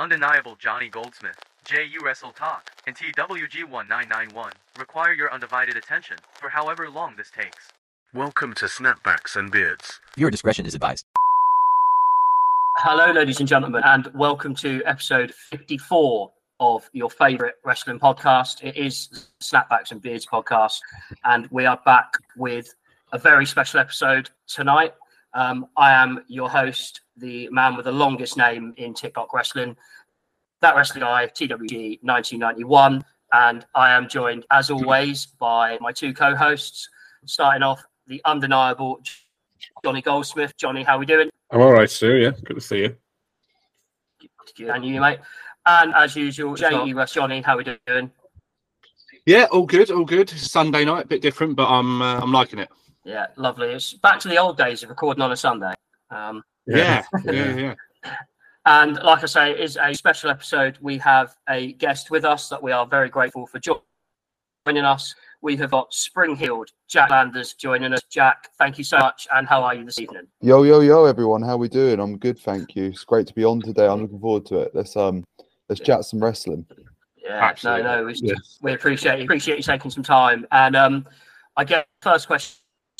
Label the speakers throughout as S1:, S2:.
S1: Undeniable Johnny Goldsmith, JU Wrestle Talk, and TWG1991 require your undivided attention for however long this takes.
S2: Welcome to Snapbacks and Beards.
S3: Your discretion is advised.
S4: Hello, ladies and gentlemen, and welcome to episode 54 of your favorite wrestling podcast. It is Snapbacks and Beards podcast, and we are back with a very special episode tonight. Um, I am your host, the man with the longest name in TikTok wrestling, that wrestling guy, TWG 1991, and I am joined, as always, by my two co-hosts. Starting off, the undeniable Johnny Goldsmith. Johnny, how are we doing?
S5: I'm all right, Stu. Yeah, good to see you.
S4: And you, mate. And as usual, JE West Johnny, how are we doing?
S5: Yeah, all good, all good. Sunday night, a bit different, but I'm uh, I'm liking it.
S4: Yeah, lovely. It's back to the old days of recording on a Sunday. Um,
S5: Yeah, yeah, yeah.
S4: and like I say, it is a special episode. We have a guest with us that we are very grateful for jo- joining us. We have got Spring Heeled Jack Landers joining us. Jack, thank you so much. And how are you this evening?
S6: Yo, yo, yo, everyone. How we doing? I'm good, thank you. It's great to be on today. I'm looking forward to it. Let's um let's chat some wrestling.
S4: Yeah,
S5: Absolutely.
S4: no, no, we,
S5: Yes.
S4: we appreciate appreciate you taking some time. And um, I guess first question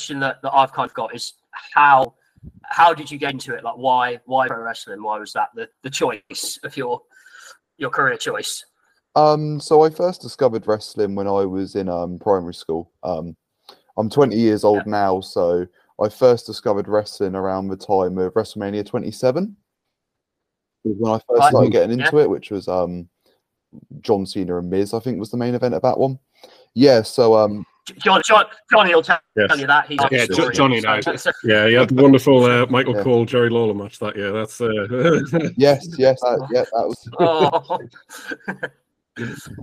S4: that, that I've kind of got is how how did you get into it? Like why why pro wrestling? Why was that the, the choice of your your career choice?
S6: Um, so I first discovered wrestling when I was in um primary school. Um, I'm 20 years old now, so I first discovered wrestling around the time of WrestleMania 27. When I first started getting
S4: Yeah.
S6: into it, which was um John Cena and Miz, I think was the main event of that one. Yeah, so um
S4: John, John Johnny will tell,
S5: Yes.
S4: tell you that. He's
S5: Yeah,
S4: actually-
S5: Johnny knows.
S4: So-
S5: Yeah, you had the wonderful uh, Michael
S6: Yeah.
S5: Cole Jerry Lawler match that year. That's uh,
S6: yes, yes, that, yeah, that was
S4: oh.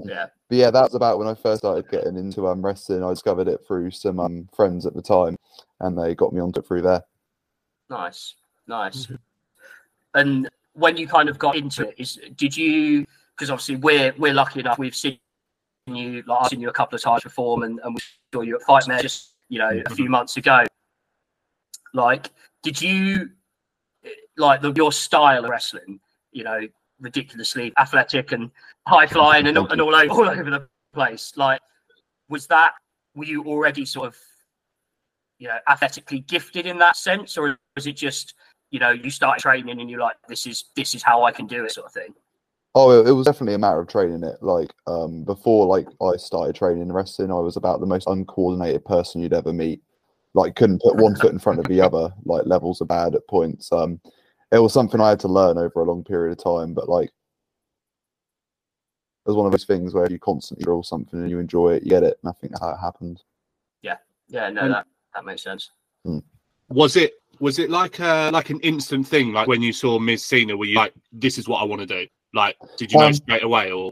S4: yeah,
S6: But yeah, that was about when I first started getting into um, wrestling. I discovered it through some um, friends at the time, and they got me onto it through there.
S4: nice, nice. And when you kind of got into it, is did you? Because obviously we're we're lucky enough. We've seen you like I've seen you a couple of times perform, and, and we saw you at Fight Mare just you know a mm-hmm. few months ago. Like, did you like the, your style of wrestling? You know, ridiculously athletic and high flying and, and all over all over the place. Like, was that were you already sort of you know athletically gifted in that sense, or was it just you know you started training and you're like this is this is how I can do it sort of thing?
S6: Oh, it, it was definitely a matter of training it. Like um, before, like I started training in wrestling, I was about the most uncoordinated person you'd ever meet. Like couldn't put one foot in front of the other. Like levels are bad at points. Um, it was something I had to learn over a long period of time. But like, it was one of those things where you constantly drill something and you enjoy it, you get it. And I think that's how it happened.
S4: Yeah, yeah, no,
S5: And-
S4: that that makes sense.
S5: was it was it like a like an instant thing? Like when you saw Miz Cena, were you like, "This is what I want to do"? Like, did you know
S6: Um,
S5: straight away, or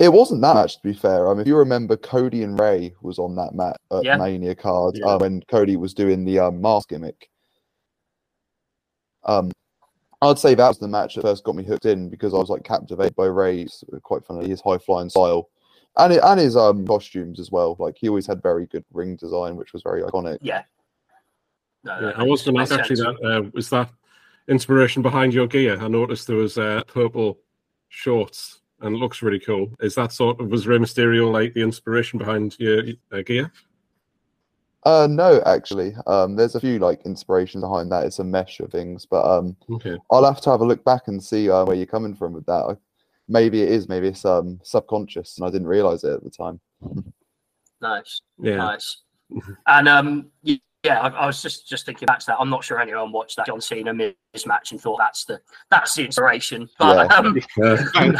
S6: It wasn't that much, to be fair. I mean, if you remember, Cody and Rey was on that mat at
S4: Yeah.
S6: Mania card
S5: Yeah.
S6: uh, when Cody was doing the um, mask gimmick. Um, I'd say that was the match that first got me hooked in because I was like captivated by Rey's quite funny his high flying style, and it, and his um costumes as well. Like he always had very good ring design, which was very iconic.
S4: Yeah. No,
S5: Yeah, I was going to ask actually
S4: sense.
S5: that uh, was that inspiration behind your gear. I noticed there was uh, purple shorts and it looks really cool. Is that sort of was Rey Mysterio like the inspiration behind your uh, gear?
S6: Uh, no, actually, um, there's a few like inspirations behind that. It's a mesh of things, but um,
S5: Okay.
S6: I'll have to have a look back and see uh, where you're coming from with that. I, maybe it is, maybe it's um subconscious, and I didn't realize it at the time.
S4: Nice,
S5: Yeah.
S4: nice. And um, y- yeah, I, I was just just thinking back to that. I'm not sure anyone watched that John Cena Miz match and thought that's the that's the inspiration. But,
S6: Yeah.
S4: um,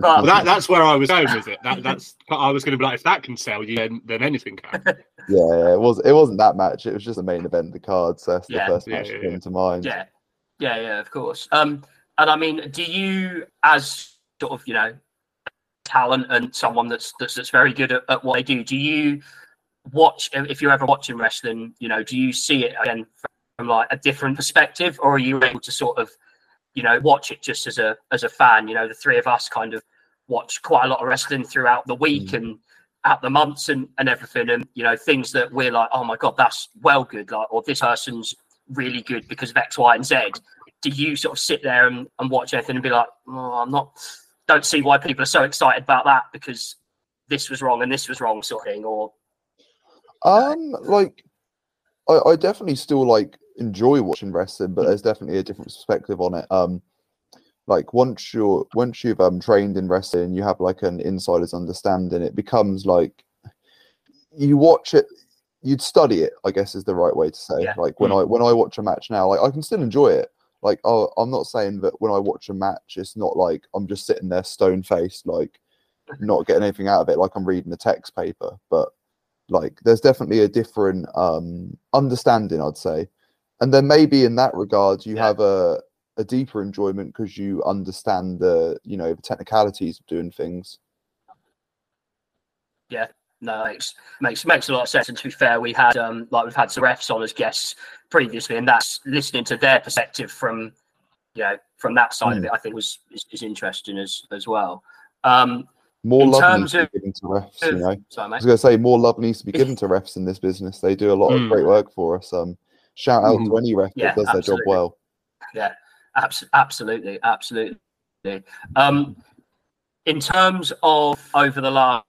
S4: but
S5: that, that's where I was going with it. That, that's I was going to be like, if that can sell you, then, then anything can.
S6: Yeah, yeah, it was. It wasn't that match. It was just the main event of the card. So that's
S4: Yeah.
S6: the first
S5: Yeah,
S6: match
S5: yeah,
S6: that
S5: yeah.
S6: came to mind.
S4: yeah, yeah, yeah, of course. Um, and I mean, do you, as sort of you know, talent and someone that's that's, that's very good at, at what they do, do you watch if you're ever watching wrestling? You know, do you see it again from like a different perspective, or are you able to sort of, you know, watch it just as a as a fan? You know, the three of us kind of watch quite a lot of wrestling throughout the week mm. and out the months and, and everything and you know things that we're like oh my god that's well good like or this person's really good because of x y and z do you sort of sit there and, and watch anything and be like, oh, I'm not, don't see why people are so excited about that because this was wrong and this was wrong, sort of thing, or
S6: Um, like, I, I definitely still like enjoy watching wrestling, but there's definitely a different perspective on it. Um, like once you're once you've um trained in wrestling, you have like an insider's understanding. It becomes like you watch it, you'd study it. I guess is the right way to say.
S4: Yeah.
S6: Like when I when I watch a match now, like I can still enjoy it. Like oh, I'm not saying that when I watch a match, it's not like I'm just sitting there stone faced, like not getting anything out of it, like I'm reading a text paper. But like there's definitely a different um understanding i'd say and then maybe in that regard you
S4: Yeah.
S6: have a a deeper enjoyment because you understand the you know the technicalities of doing things Yeah,
S4: no, makes makes makes a lot of sense. And to be fair, we had um like we've had some refs on as guests previously, and that's listening to their perspective from you know from that side of
S6: Mm.
S4: it. I think was is, is interesting as as well. Um,
S6: more
S4: In
S6: love
S4: terms
S6: needs to
S4: of-
S6: be given to refs you know
S4: sorry,
S6: i was going to say more love needs to be given to refs in this business they do a lot
S4: Mm.
S6: of great work for us um shout out to
S5: Mhm.
S6: any ref
S4: Yeah,
S6: that does their job
S4: absolutely.
S6: well
S4: Abs- absolutely, absolutely. Um, in terms of over the last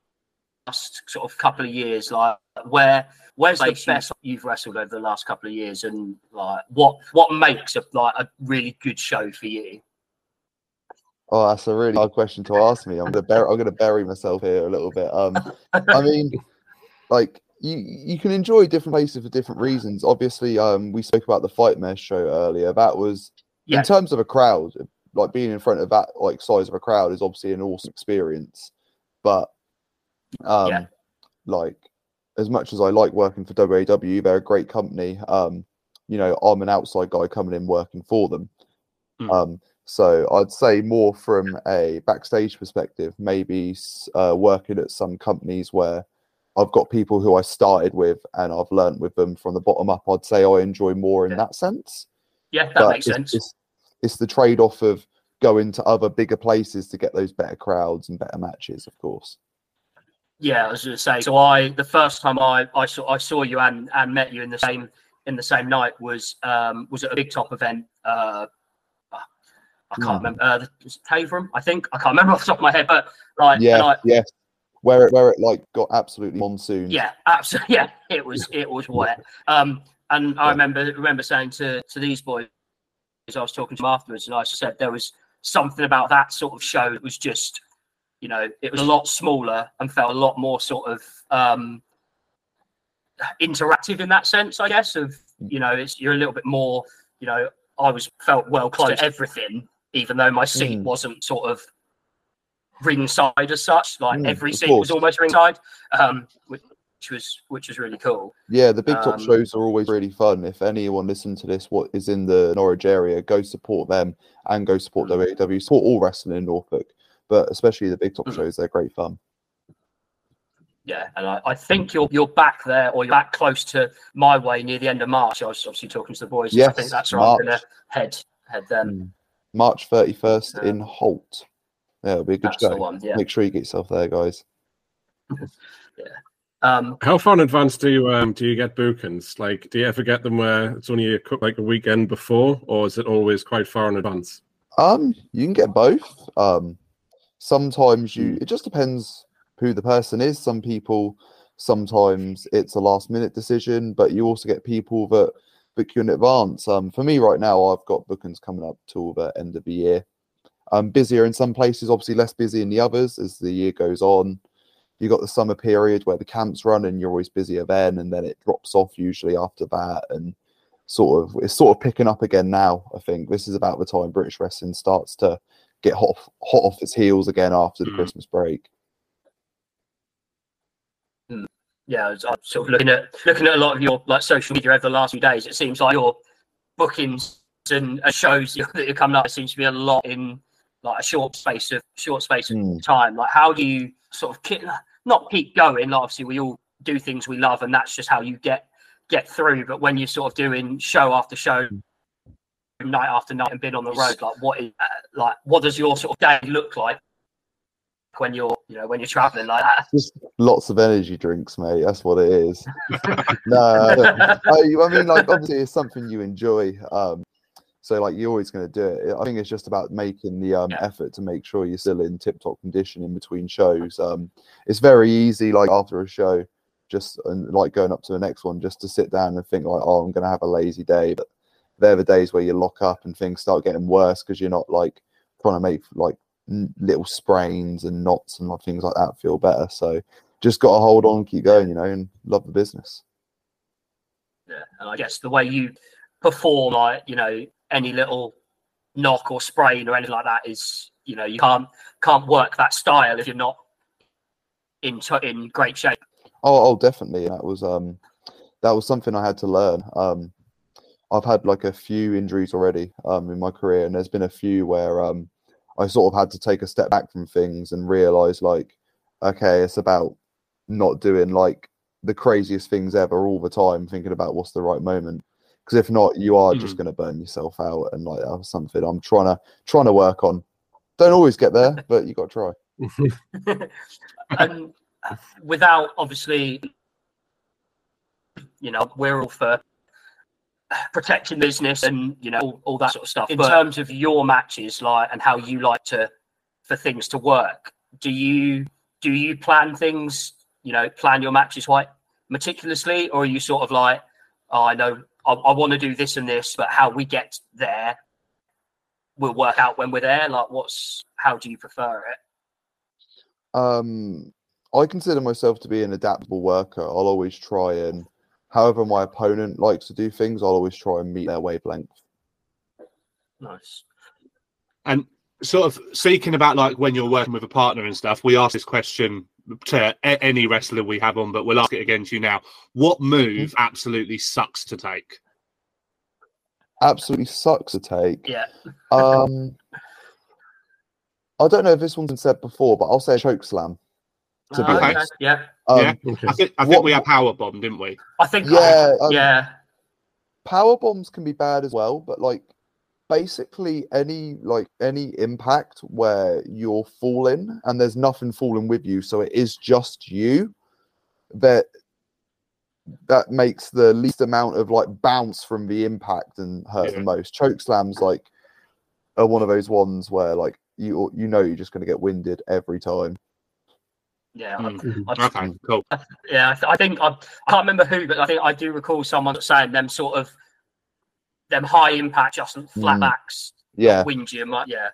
S4: sort of couple of years, like where where's the best you've wrestled over the last couple of years, and like what what makes a like a really good show for you?
S6: Oh that's a really hard question to ask me i'm gonna bury i'm gonna bury myself here a little bit um I mean, like you you can enjoy different places for different reasons. Obviously, um, we spoke about the Fight Mesh show earlier. That was
S4: Yeah.
S6: in terms of a crowd, like being in front of that like size of a crowd is obviously an awesome experience. But um,
S4: Yeah.
S6: like as much as I like working for WAW, they're a great company. Um, you know, I'm an outside guy coming in working for them.
S4: Mm.
S6: Um, so I'd say more from a backstage perspective, maybe uh, working at some companies where I've got people who I started with and I've learnt with them from the bottom up. I'd say I enjoy more in
S4: Yeah.
S6: that sense.
S4: Yeah, that
S6: but
S4: makes
S6: it's,
S4: sense.
S6: It's, it's the trade off of going to other bigger places to get those better crowds and better matches, of course.
S4: Yeah, I was going to say. So I, the first time I, I saw I saw you and, and met you in the same in the same night was um was at a big top event. Uh, I can't
S6: Hmm.
S4: remember. Uh, was it Taverham, I think. I can't remember off the top of my head, but like,
S6: yeah,
S4: I,
S6: yes. Where it where it like got absolutely monsoon.
S4: yeah, absolutely. Yeah, it was it was wet. Um, and I remember remember saying to to these boys, I was talking to them afterwards, and I said there was something about that sort of show that was just, you know, it was a lot smaller and felt a lot more sort of um interactive in that sense, I guess. Of you know, it's you're a little bit more, you know, I was felt well close to everything, even though my seat
S6: Mm.
S4: wasn't sort of ringside as such. Like
S6: Mm,
S4: every seat was almost ringside, um, which was which was really cool.
S6: Yeah, the big top
S4: Um,
S6: shows are always really fun. If anyone listening to this, what is in the Norwich area, go support them and go support
S4: Mm.
S6: WAW. Support all wrestling in Norfolk, but especially the big top
S4: Mhm.
S6: shows. They're great fun.
S4: Yeah, and I, I think you're you're back there, or you're back close to my way near the end of March. I was obviously talking to the boys. I think that's where I'm gonna head head then.
S6: March thirty first
S4: Yeah.
S6: in Holt. Yeah, it'll be a good
S4: That's
S6: show.
S4: one. Yeah.
S6: Make sure you get yourself there, guys.
S4: Um,
S5: How far in advance do you um do you get bookings? Like, do you ever get them where it's only a, like a weekend before, or is it always quite far in advance?
S6: Um, you can get both. Um, sometimes you.
S4: Hmm.
S6: It just depends who the person is. Some people, sometimes it's a last minute decision, but you also get people that book you in advance. Um, for me right now, I've got bookings coming up till the end of the year. I'm busier in some places, obviously less busy in the others as the year goes on. You got the summer period where the camps run, and you're always busier then, and then it drops off usually after that, and sort of it's sort of picking up again now. I think this is about the time British wrestling starts to get hot hot off its heels again after the
S5: Mhm.
S6: Christmas break.
S4: Yeah, I was, I'm sort of looking at looking at a lot of your like social media over the last few days. It seems like your bookings and, shows that you're coming up. It seems to be a lot in like a short space of short space of
S6: Mm.
S4: time. Like, how do you sort of keep, not keep going? Like, obviously, we all do things we love, and that's just how you get get through. But when you're sort of doing show after show, night after night, and been on the road, like, what is uh, like, what does your sort of day look like when you're, you know, when you're traveling like that?
S6: Just lots of energy drinks, mate. That's what it is. no, I, I mean, like obviously, it's something you enjoy. Um, So like you're always going to do it. I think it's just about making the um,
S4: Yeah.
S6: effort to make sure you're still in tip-top condition in between shows. Um, it's very easy, like after a show, just and like going up to the next one, just to sit down and think like, oh, I'm going to have a lazy day. But they're the days where you lock up and things start getting worse because you're not like trying to make like little sprains and knots and things like that feel better. So just got to hold on, keep going, you know, and love the business.
S4: Yeah, and I guess the way you perform, like you know, any little knock or sprain or anything like that is, you know, you can't can't work that style if you're not in t- in great shape.
S6: Oh, oh, definitely. That was um, that was something I had to learn. Um, I've had like a few injuries already um in my career, and there's been a few where um, I sort of had to take a step back from things and realize like, okay, it's about not doing like the craziest things ever all the time, thinking about what's the right moment. Because if not, you are just mm. going to burn yourself out, and like that was something I'm trying to trying to work on. Don't always get there, but you got to try.
S4: and um, without obviously, you know, we're all for protecting business and you know all, all that sort of stuff. In terms of your matches, like and how you like to for things to work, do you do you plan things? You know, plan your matches quite meticulously, or are you sort of like, oh, I know I, I want to do this and this, but how we get there will work out when we're there. Like, what's how do you prefer it?
S6: Um, I consider myself to be an adaptable worker. I'll always try and, however my opponent likes to do things, I'll always try and meet their wavelength.
S4: Nice.
S3: And sort of speaking about like when you're working with a partner and stuff, we ask this question to a- any wrestler we have on, but we'll ask it again to you now. What move absolutely sucks to take?
S6: Absolutely sucks to take.
S4: Yeah.
S6: Um, I don't know if this one's been said before, but I'll say a choke slam. To be
S4: Uh,
S3: honest.
S4: okay, Yeah.
S6: Um,
S3: Yeah.
S5: Okay.
S3: I think I think
S6: What-
S3: we have power bomb, didn't we?
S4: I think.
S6: Yeah, um,
S4: yeah.
S6: power bombs can be bad as well, but like basically any like any impact where you're falling and there's nothing falling with you, so it is just you that that makes the least amount of like bounce from the impact and hurt
S3: Yeah.
S6: the most. Choke slams like are one of those ones where like you you know you're just going to get winded every time.
S4: Yeah. I-
S3: Mm.
S4: I-
S3: Okay, cool.
S4: Yeah. I, th- I think I, I can't remember who, but I think I do recall someone saying them sort of them high impact, just flat
S6: Mm.
S4: backs,
S6: Yeah.
S4: wind you. mu- Yeah.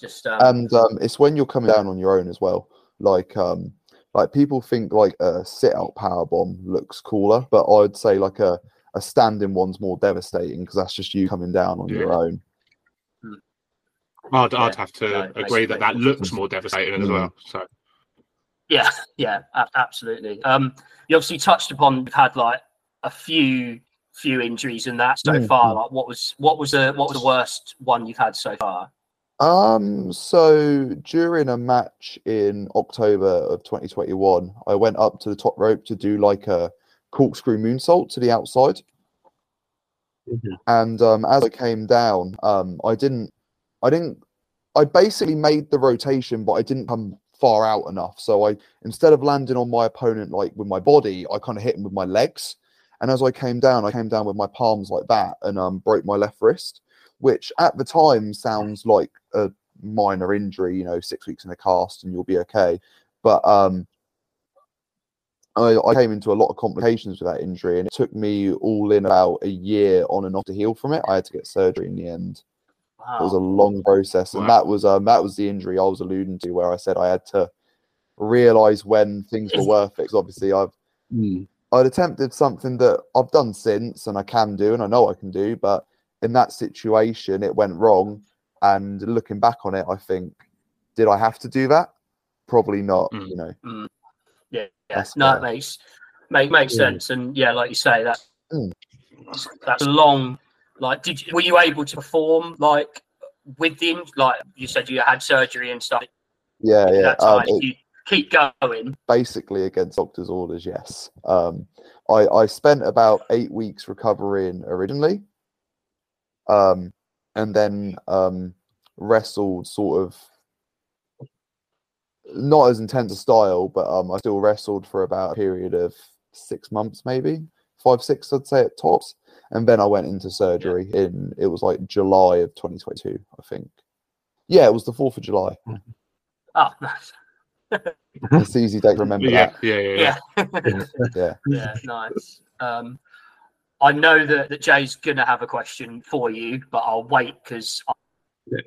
S4: Just um,
S6: and um, it's when you're coming down on your own as well. Like um, like people think like a sit out power bomb looks cooler, but I'd say like a a standing one's more devastating because that's just you coming down on your own.
S3: I'd,
S4: Yeah,
S3: I'd have to
S4: no,
S3: agree that that looks more devastating as
S6: Mm.
S3: well. So
S4: Yeah, yeah, absolutely. Um, you obviously touched upon we've had like a few few injuries in that so
S6: Mm,
S4: far. Like, what was what was the what was the worst one you've had so far?
S6: Um, so during a match in October of 2021, I went up to the top rope to do like a corkscrew moonsault to the outside.
S5: Mhm.
S6: And um, as I came down, um, I didn't, I didn't, I basically made the rotation, but I didn't come far out enough. So I, instead of landing on my opponent like with my body, I kind of hit him with my legs. And as I came down, I came down with my palms like that and um, broke my left wrist, which at the time sounds like a minor injury, you know, six weeks in a cast and you'll be okay. But um, I, I came into a lot of complications with that injury, and it took me all in about a year on and off to heal from it. I had to get surgery in the end. It was a long process, and
S3: Wow.
S6: that was um, that was the injury I was alluding to, where I said I had to realize when things were
S4: Is-
S6: worth it. 'cause obviously, I've I'd attempted something that I've done since, and I can do, and I know I can do, but in that situation, it went wrong. And looking back on it, I think, did I have to do that? Probably not.
S3: Mm.
S6: You know.
S4: Yeah, yeah.
S6: That's
S4: no,
S6: fair.
S4: it makes make makes
S5: Mm.
S4: sense. And yeah, like you say, that
S6: Mm.
S4: that's a long. Like, did you, were you able to perform like with the in- like you said you had surgery and stuff
S6: Yeah, yeah. Um, it-
S4: keep going.
S6: basically against doctor's orders, yes. Um, I, I spent about eight weeks recovering originally, um, and then um, wrestled sort of not as intense a style, but um, I still wrestled for about a period of six months, maybe five, six, I'd say at tops. And then I went into surgery in it was like July of 2022, I think. Yeah, it was the fourth of July.
S4: Oh, nice.
S6: It's easy date to remember
S3: yeah,
S6: that.
S3: yeah, yeah, yeah.
S4: Yeah.
S6: Yeah.
S4: yeah, nice. Um, I know that, that Jay's gonna have a question for you, but I'll wait because
S5: Yeah.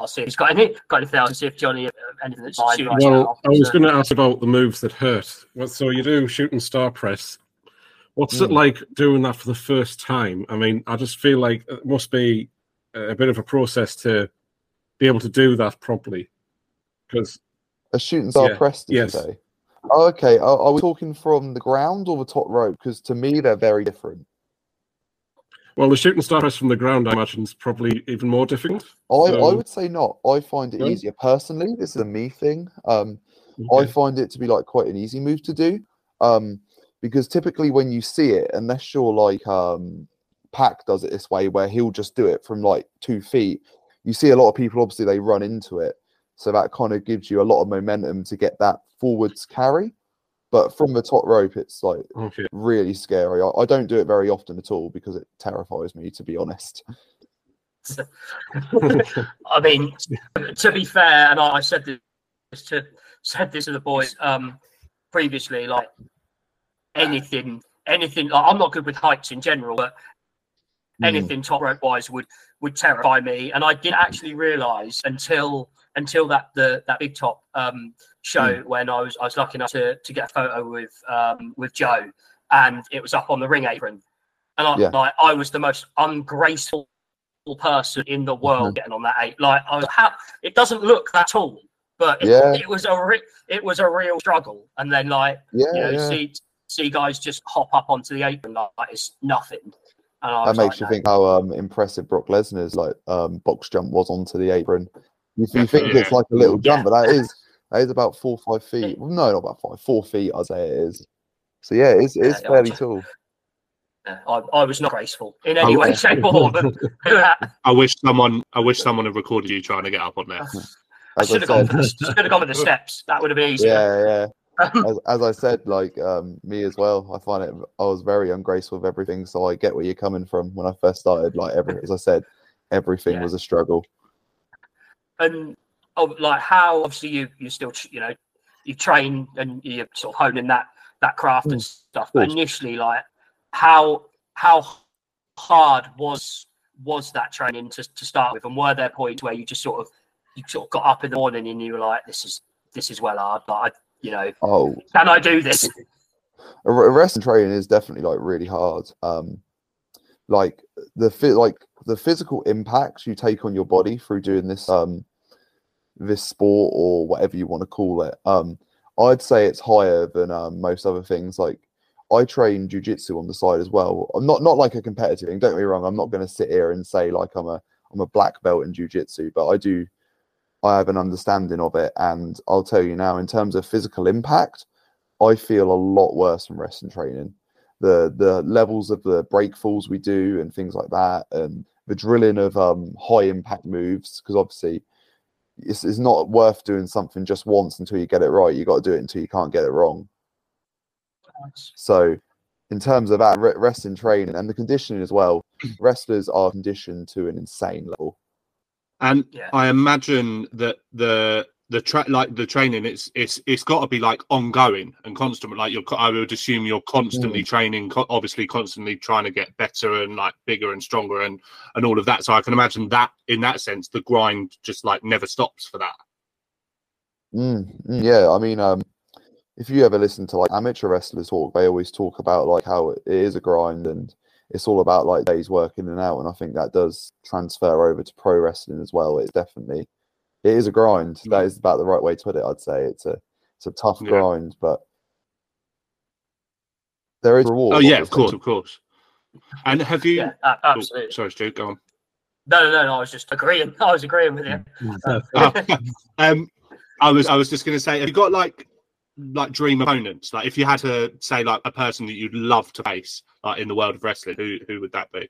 S4: I'll see if he's got any got anything else. See if Johnny uh, anything that's suited right
S5: Well. I was going to ask about the moves that hurt. Well, so you do shooting star press. What's it
S6: Mm.
S5: like doing that for the first time? I mean, I just feel like it must be a bit of a process to be able to do that properly. Because
S6: A shooting star
S5: Yeah,
S6: press, did
S5: yes.
S6: you say? Oh, okay. Are, are we talking from the ground or the top rope? Because to me, they're very different.
S5: well, the shooting star press from the ground, I imagine, is probably even more difficult.
S6: I, I would say not. I find it
S5: No?
S6: easier personally. This is a me thing. Um, I find it to be like quite an easy move to do. Um, because typically when you see it, unless you're like um PAC does it this way where he'll just do it from like two feet, you see a lot of people obviously they run into it. So that kind of gives you a lot of momentum to get that forwards carry. But from the top rope, it's like
S5: Okay.
S6: really scary. I, I don't do it very often at all because it terrifies me, to be honest.
S4: I mean, to be fair, and I, I said this to said this to the boys um, previously. Like anything, anything. Like, I'm not good with heights in general, but
S6: Mm.
S4: anything top rope wise would would terrify me. And I didn't actually realise until until that the that big top um, show when I was I was lucky enough to, to get a photo with um, with Joe, and it was up on the ring apron, and I
S6: Yeah.
S4: like I was the most ungraceful person in the world getting on that eight. Like I was, how it doesn't look that tall, but it,
S6: Yeah.
S4: it was a re- it was a real struggle. And then like
S6: Yeah,
S4: you know
S6: yeah.
S4: see see guys just hop up onto the apron like, like it's nothing. And I
S6: that makes
S4: like,
S6: you
S4: no.
S6: think how um, impressive Brock Lesnar's like um, box jump was onto the apron. You, you think it's like a little
S4: Yeah.
S6: jump, but that is that is about four or five feet. Well, no, not about five, four feet. I'd say it is. So yeah, it's it's
S4: Yeah,
S6: fairly
S4: I-
S6: tall.
S4: I, I was not graceful in any way, shape, or form. I
S3: I wish someone, I wish someone had recorded you trying to get up on there.
S6: I
S4: should have gone.
S6: said,
S4: Should have gone with the steps. That would have been easier.
S6: yeah, yeah. As, as I said, like um, me as well. I find it. I was very ungraceful with everything, so I get where you're coming from. When I first started, like every, as I said, everything
S4: Yeah.
S6: was a struggle.
S4: and oh, like how obviously you you still you know you train and you're sort of honing that that craft and stuff. But initially, like how how hard was was that training to, to start with, and were there points where you just sort of you sort of got up in the morning and you were like, this is this is well hard, but I you know
S6: Oh,
S4: can I do this?
S6: wrestling training is definitely like really hard. Um, like the fit, like the physical impacts you take on your body through doing this um this sport or whatever you want to call it. Um, I'd say it's higher than um, most other things. Like I train jujitsu on the side as well. I'm not not like a competitive thing. Don't get me wrong. I'm not going to sit here and say like I'm a I'm a black belt in jujitsu, but I do. I have an understanding of it, and I'll tell you now, in terms of physical impact, I feel a lot worse from rest and training. The the levels of the break falls we do and things like that, and the drilling of um, high impact moves, because obviously it's, it's not worth doing something just once until you get it right. You got to do it until you can't get it wrong. So, in terms of that re- wrestling training and the conditioning as well, wrestlers are conditioned to an insane level.
S3: And
S4: Yeah.
S3: I imagine that the the tra- like the training it's it's it's got to be like ongoing and constant. Like you're, I would assume you're constantly training, co- obviously constantly trying to get better and like bigger and stronger and and all of that. So I can imagine that in that sense, the grind just like never stops for that.
S6: Mm, mm, yeah, I mean, um, if you ever listen to like amateur wrestlers talk, they always talk about like how it is a grind and it's all about like days working and out. And I think that does transfer over to pro wrestling as well. It's definitely it is a grind. Mm. That is about the right way to put it. I'd say it's a it's a tough
S3: Yeah.
S6: grind, but there is reward.
S3: Oh yeah, of course, of course. And have you?
S4: Yeah, a-
S3: oh,
S4: absolutely.
S3: sorry, Stu, go on.
S4: No, no, no, no. I was just agreeing. I was agreeing with you.
S3: Oh, um, I was I was just gonna say, have you got like like dream opponents? Like if you had to say like a person that you'd love to face, like in the world of wrestling, who who would that be?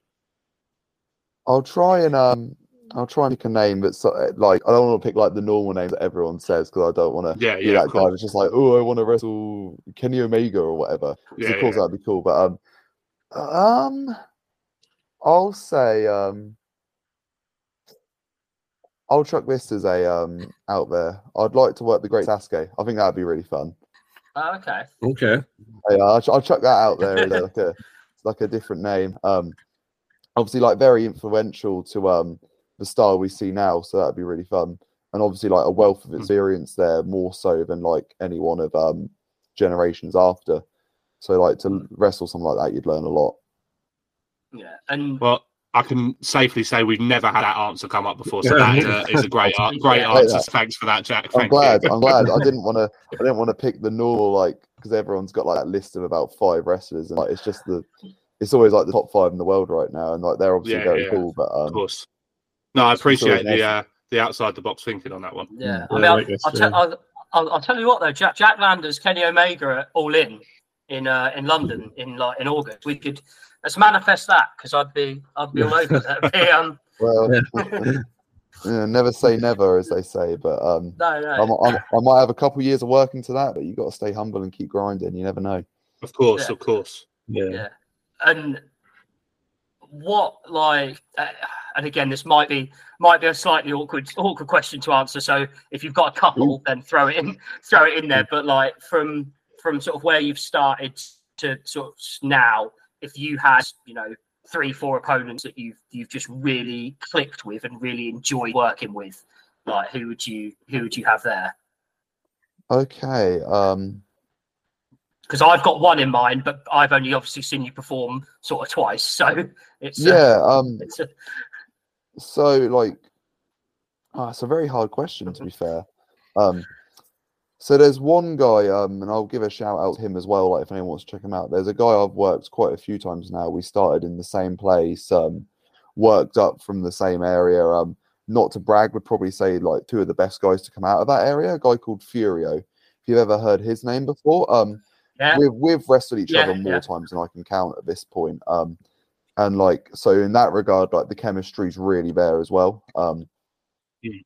S6: I'll try and um I'll try and pick a name, but so, like I don't want to pick like the normal name that everyone says because I don't want to
S3: Yeah,
S6: be
S3: yeah,
S6: that guy that's just like, oh, I want to wrestle Kenny Omega or whatever.
S3: Yeah,
S6: of course
S3: yeah.
S6: that'd be cool, but um, um, I'll say um I'll chuck this as a um out there. I'd like to work the Great Sasuke. I think that'd be really fun.
S4: Oh, okay.
S5: Okay.
S6: Yeah, I'll, I'll chuck that out there as like a like a different name. Um, obviously, like very influential to um the style we see now, so that'd be really fun. And obviously, like a wealth of experience there, more so than like any one of um generations after. So, like to wrestle something like that, you'd learn a lot.
S4: Yeah. And
S3: Well, I can safely say we've never had that answer come up before, so that uh, is a great, great answer. Thanks for that, Jack.
S6: I'm glad.
S3: You.
S6: I'm glad. I didn't want to. I didn't want to pick the normal like because everyone's got like a list of about five wrestlers, and like it's just the. It's always like the top five in the world right now, and like they're obviously
S3: Yeah,
S6: very
S3: yeah.
S6: cool. But
S3: Of
S6: um,
S3: course. No, I appreciate the uh, the outside the box thinking on that one.
S4: yeah,
S5: Yeah,
S4: I mean,
S5: I
S4: I'll, I'll,
S5: yeah.
S4: tell, I'll, I'll, I'll tell you what though, Jack, Jack Landers, Kenny Omega are all in in uh, in London in like in August. We could let's manifest that because I'd be I'd be all over that. Be, um,
S6: well, yeah, never say never, as they say. But um,
S4: no, no.
S6: I'm, I'm, I might have a couple years of working to that, but you got to stay humble and keep grinding. You never know.
S3: Of course,
S4: Yeah.
S3: of course.
S5: Yeah.
S4: Yeah. and what like uh, and again this might be might be a slightly awkward awkward question to answer so if you've got a couple then throw it in throw it in there but like from from sort of where you've started to sort of now if you had you know three four opponents that you've you've just really clicked with and really enjoyed working with like who would you who would you have there
S6: Okay. Um,
S4: because I've got one in mind, but I've only obviously seen you perform sort of twice, so it's uh,
S6: yeah. Um,
S4: it's a,
S6: so like ah, it's a very hard question to be fair um so there's one guy um and i'll give a shout out to him as well like if anyone wants to check him out there's a guy i've worked quite a few times now we started in the same place um worked up from the same area um not to brag would probably say like two of the best guys to come out of that area a guy called furio if you've ever heard his name before um
S4: yeah,
S6: we've we've wrestled each
S4: Yeah,
S6: other more
S4: yeah.
S6: times than I can count at this point. Um, and like so in that regard, like the chemistry's really there as well. Um,
S3: Mm.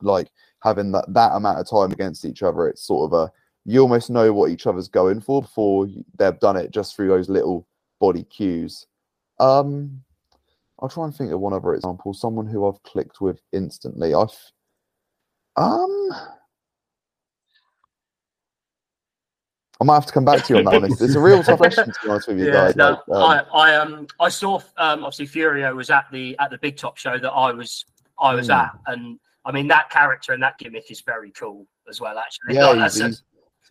S6: like having that that amount of time against each other, it's sort of a you almost know what each other's going for before they've done it just through those little body cues. Um, I'll try and think of one other example. Someone who I've clicked with instantly. I've um. I might have to come back to you on that one. It's, a real tough question to be honest with you
S4: yeah.
S6: guys.
S4: No,
S6: like, um,
S4: I, I um I saw um obviously Furio was at the at the Big Top show that I was I was
S6: Mm.
S4: at, and I mean that character and that gimmick is very cool as well. Actually,
S6: Yeah, he's,
S4: that's-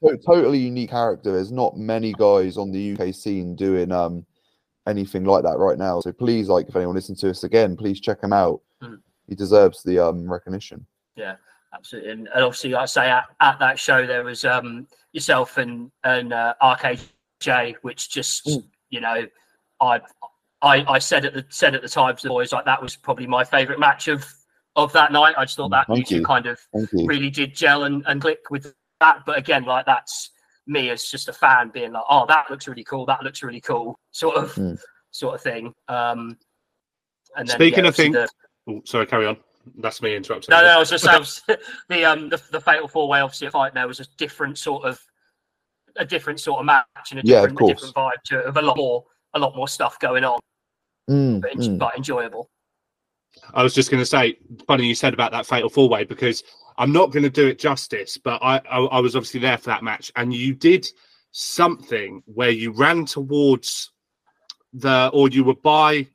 S6: he's to- totally unique character. There's not many guys on the UK scene doing um anything like that right now. So please, like, if anyone listens to us again, please check him out.
S4: Mm.
S6: He deserves the um recognition.
S4: Yeah, absolutely. And, and obviously, like I say, at, at that show there was um yourself and and uh, RKJ, which just
S6: Mm.
S4: you know, I I I said at the said at the time to the boys like that was probably my favourite match of of that night. I just thought that
S6: Thank
S4: you two
S6: you.
S4: kind of
S6: you.
S4: really did gel and, and click with that. But again, like that's me as just a fan being like, oh, that looks really cool. That looks really cool, sort of
S6: Mm.
S4: sort of thing. Um, and then,
S3: Speaking
S4: yeah,
S3: of things-
S4: obviously
S3: Oh, sorry, carry on. That's me interrupting.
S4: no, no, I was just saying the um the, the fatal four way obviously a fight there was a different sort of a different sort of match and a
S6: Yeah, of
S4: different, a different vibe to it, of a lot more a lot more stuff going on,
S6: Mm,
S4: but,
S6: mm.
S4: but enjoyable.
S3: I was just going to say, funny you said about that fatal four way because I'm not going to do it justice, but I, I I was obviously there for that match, and you did something where you ran towards the or you were by.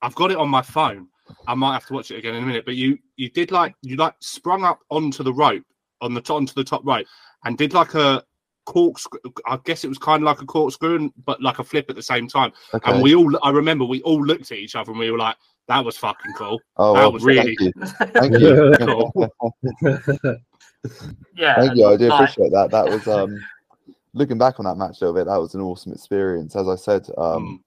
S3: I've got it on my phone. I might have to watch it again in a minute, but you you did like you like sprung up onto the rope on the top onto the top rope and did like a corkscrew. I guess it was kind of like a corkscrew, but like a flip at the same time.
S6: Okay.
S3: And we all, I remember, we all looked at each other and we were like, "That was fucking cool."
S6: oh,
S3: that
S6: well,
S3: was really-
S6: Thank you. Thank you.
S4: Yeah,
S6: Thank you. I do
S4: like,
S6: appreciate that. That was um looking back on that match a little bit. That was an awesome experience. As I said, um,
S3: Mm.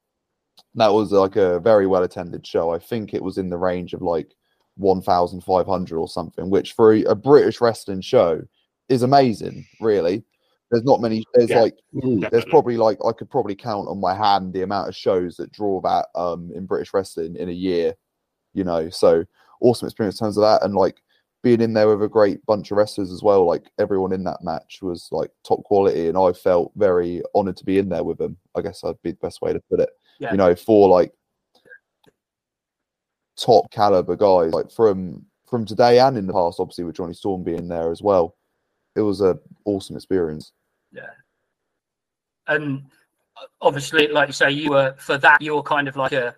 S6: that was like a very well attended show. I think it was in the range of like 1,500 or something, which for a, a British wrestling show is amazing, really. There's not many, there's
S3: Yeah.
S6: like, there's probably like, I could probably count on my hand the amount of shows that draw that um, in British wrestling in a year, you know. So awesome experience in terms of that. And like being in there with a great bunch of wrestlers as well. Like everyone in that match was like top quality. And I felt very honored to be in there with them. I guess that'd be the best way to put it
S4: Yeah.
S6: you know, for like top caliber guys, like from from today and in the past, obviously with Jonny Storm being there as well. It was a awesome experience.
S4: Yeah. And uh, obviously, like you say, you were for that. You were kind of like a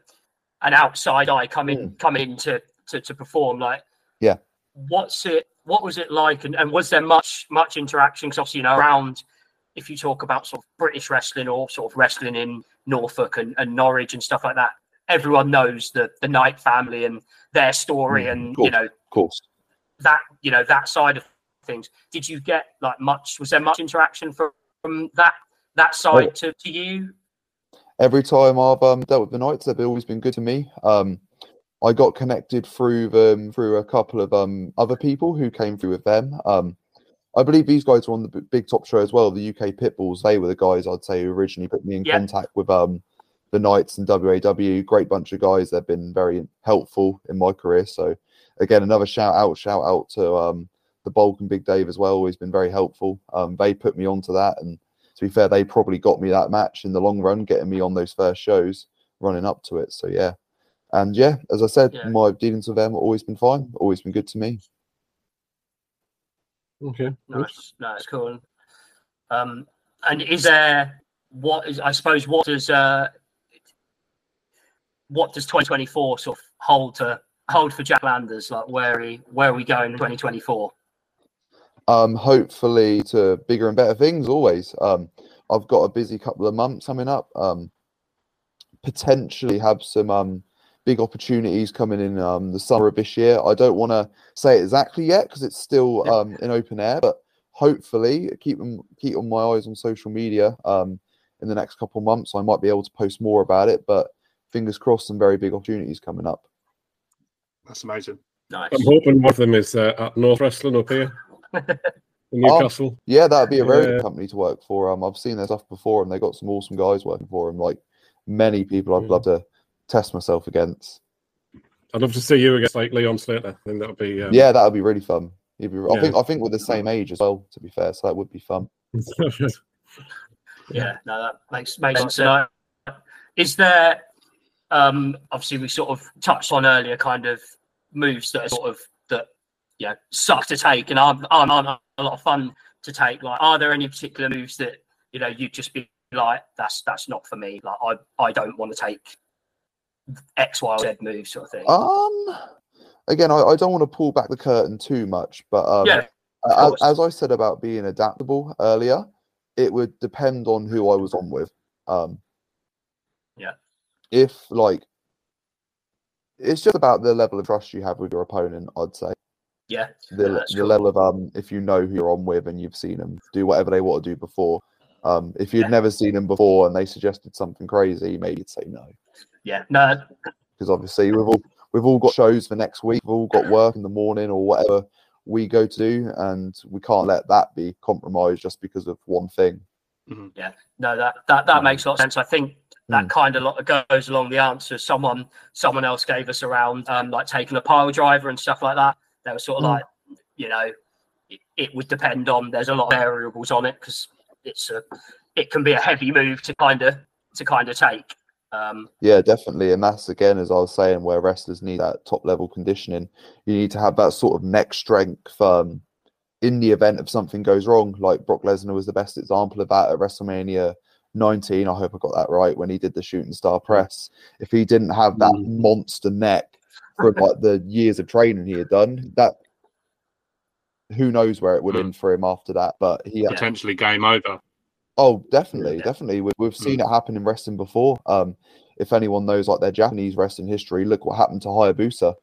S4: an outside eye coming coming to, to to perform. Like,
S6: Yeah.
S4: What's it? What was it like? And, and was there much much interaction? Because obviously, you know, around if you talk about sort of British wrestling or sort of wrestling in Norfolk and, and Norwich and stuff like that, everyone knows the the Knight family and their story,
S6: Mm,
S4: and
S6: cool.
S4: you know
S6: Of course.
S4: that you know that side of things did you get like much was there much interaction from, from that that side to, to you
S6: every time I've um, dealt with the Knights, they've always been good to me. Um, I got connected through them through a couple of um, other people who came through with them. Um, I believe these guys were on the big top show as well, the UK Pitbulls. They were the guys I'd say who originally put me in
S4: Yeah.
S6: contact with um, the Knights and WAW. Great bunch of guys. They've been very helpful in my career. So again, another shout out, shout out to um, the Bulk and Big Dave as well. Always been very helpful. Um, they put me onto that, and to be fair, they probably got me that match in the long run, getting me on those first shows running up to it. So yeah. And yeah, as I said,
S4: Yeah.
S6: my dealings with them have always been fine, always been good to me.
S5: Okay. good.
S4: nice nice cool um and is there what is i suppose what does uh what does 2024 sort of hold to hold for jack landers like where are we where are we going in 2024
S6: Um, hopefully to bigger and better things always. Um, I've got a busy couple of months coming up. Um, potentially have some um big opportunities coming in um the summer of this year. I don't want to say it exactly yet because it's still um in open air, but hopefully keep keep on my eyes on social media. Um, in the next couple of months, I might be able to post more about it. But fingers crossed, some very big opportunities coming up.
S3: That's amazing.
S4: nice
S5: I'm hoping one of them is uh, at North Wrestling up here in Newcastle.
S6: Yeah, that'd be a very
S5: Yeah.
S6: good company to work for. Um, I've seen their stuff before, and they got some awesome guys working for them. Like many people, I'd
S5: Mm.
S6: love to test myself against.
S5: I'd love to see you against like Leon Slater. I think that would be. Um,
S6: Yeah, that would be really fun. He'd be, I
S5: Yeah.
S6: think I think we're the same age as well. To be fair, so that would be fun.
S4: Yeah, no, that makes makes sense. Is there um obviously we sort of touched on earlier kind of moves that are sort of that you know suck to take and aren't, aren't, a lot of fun to take. Like are there any particular moves that you know you'd just be like that's that's not for me. Like I I don't want to take X, Y, or move sort of thing.
S6: Um, again, I, I don't want to pull back the curtain too much, but um,
S4: yeah,
S6: as, as I said about being adaptable earlier, it would depend on who I was on with. Um,
S4: Yeah.
S6: If like, it's just about the level of trust you have with your opponent. I'd say.
S4: Yeah,
S6: the,
S4: Yeah,
S6: the
S4: cool.
S6: level of um if you know who you're on with and you've seen them do whatever they want to do before um if you'd
S4: Yeah.
S6: never seen them before and they suggested something crazy maybe you'd say no
S4: yeah. No,
S6: because obviously we've all we've all got shows for next week we've all got work in the morning or whatever we go to do and we can't let that be compromised just because of one thing Yeah.
S4: no, that that that makes a lot of sense. I think that
S6: Mm.
S4: kind of lo- goes along the answer someone someone else gave us around um like taking a pile driver and stuff like that. They were sort of
S6: Mm.
S4: like, you know, it, it would depend on. There's a lot of variables on it because it's a it can be a heavy move to kind of to kind of take. Um,
S6: Yeah, definitely. And that's again, as I was saying, where wrestlers need that top level conditioning. You need to have that sort of neck strength um, in the event of something goes wrong. Like Brock Lesnar was the best example of that at WrestleMania 19. I hope I got that right when he did the shooting star press. If he didn't have that
S3: Mm.
S6: monster neck from like the years of training he had done, that who knows where it would
S3: Mm.
S6: end for him after that. But he had
S3: Potentially game over.
S6: Oh, definitely,
S4: Yeah.
S6: definitely. We, we've seen it happen in wrestling before. Um, if anyone knows like their Japanese wrestling history, look what happened to Hayabusa.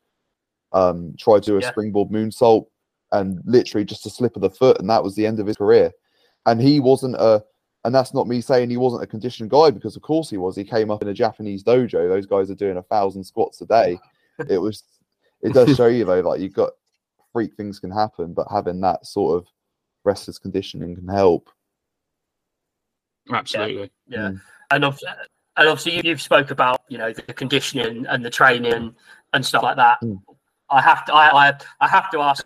S6: Um, tried to do a
S4: Yeah.
S6: springboard moonsault and literally just a slip of the foot, and that was the end of his career. And he wasn't a, and that's not me saying he wasn't a conditioned guy because of course he was. He came up in a Japanese dojo. Those guys are doing a thousand squats a day. It was, it does show you though, like you've got freak things can happen, but having that sort of wrestler's conditioning can help.
S3: Absolutely.
S4: yeah,
S6: Mm.
S4: and ob- and obviously you, you've spoke about you know the conditioning and the training and stuff like that.
S6: Mm.
S4: I have to I, I I have to ask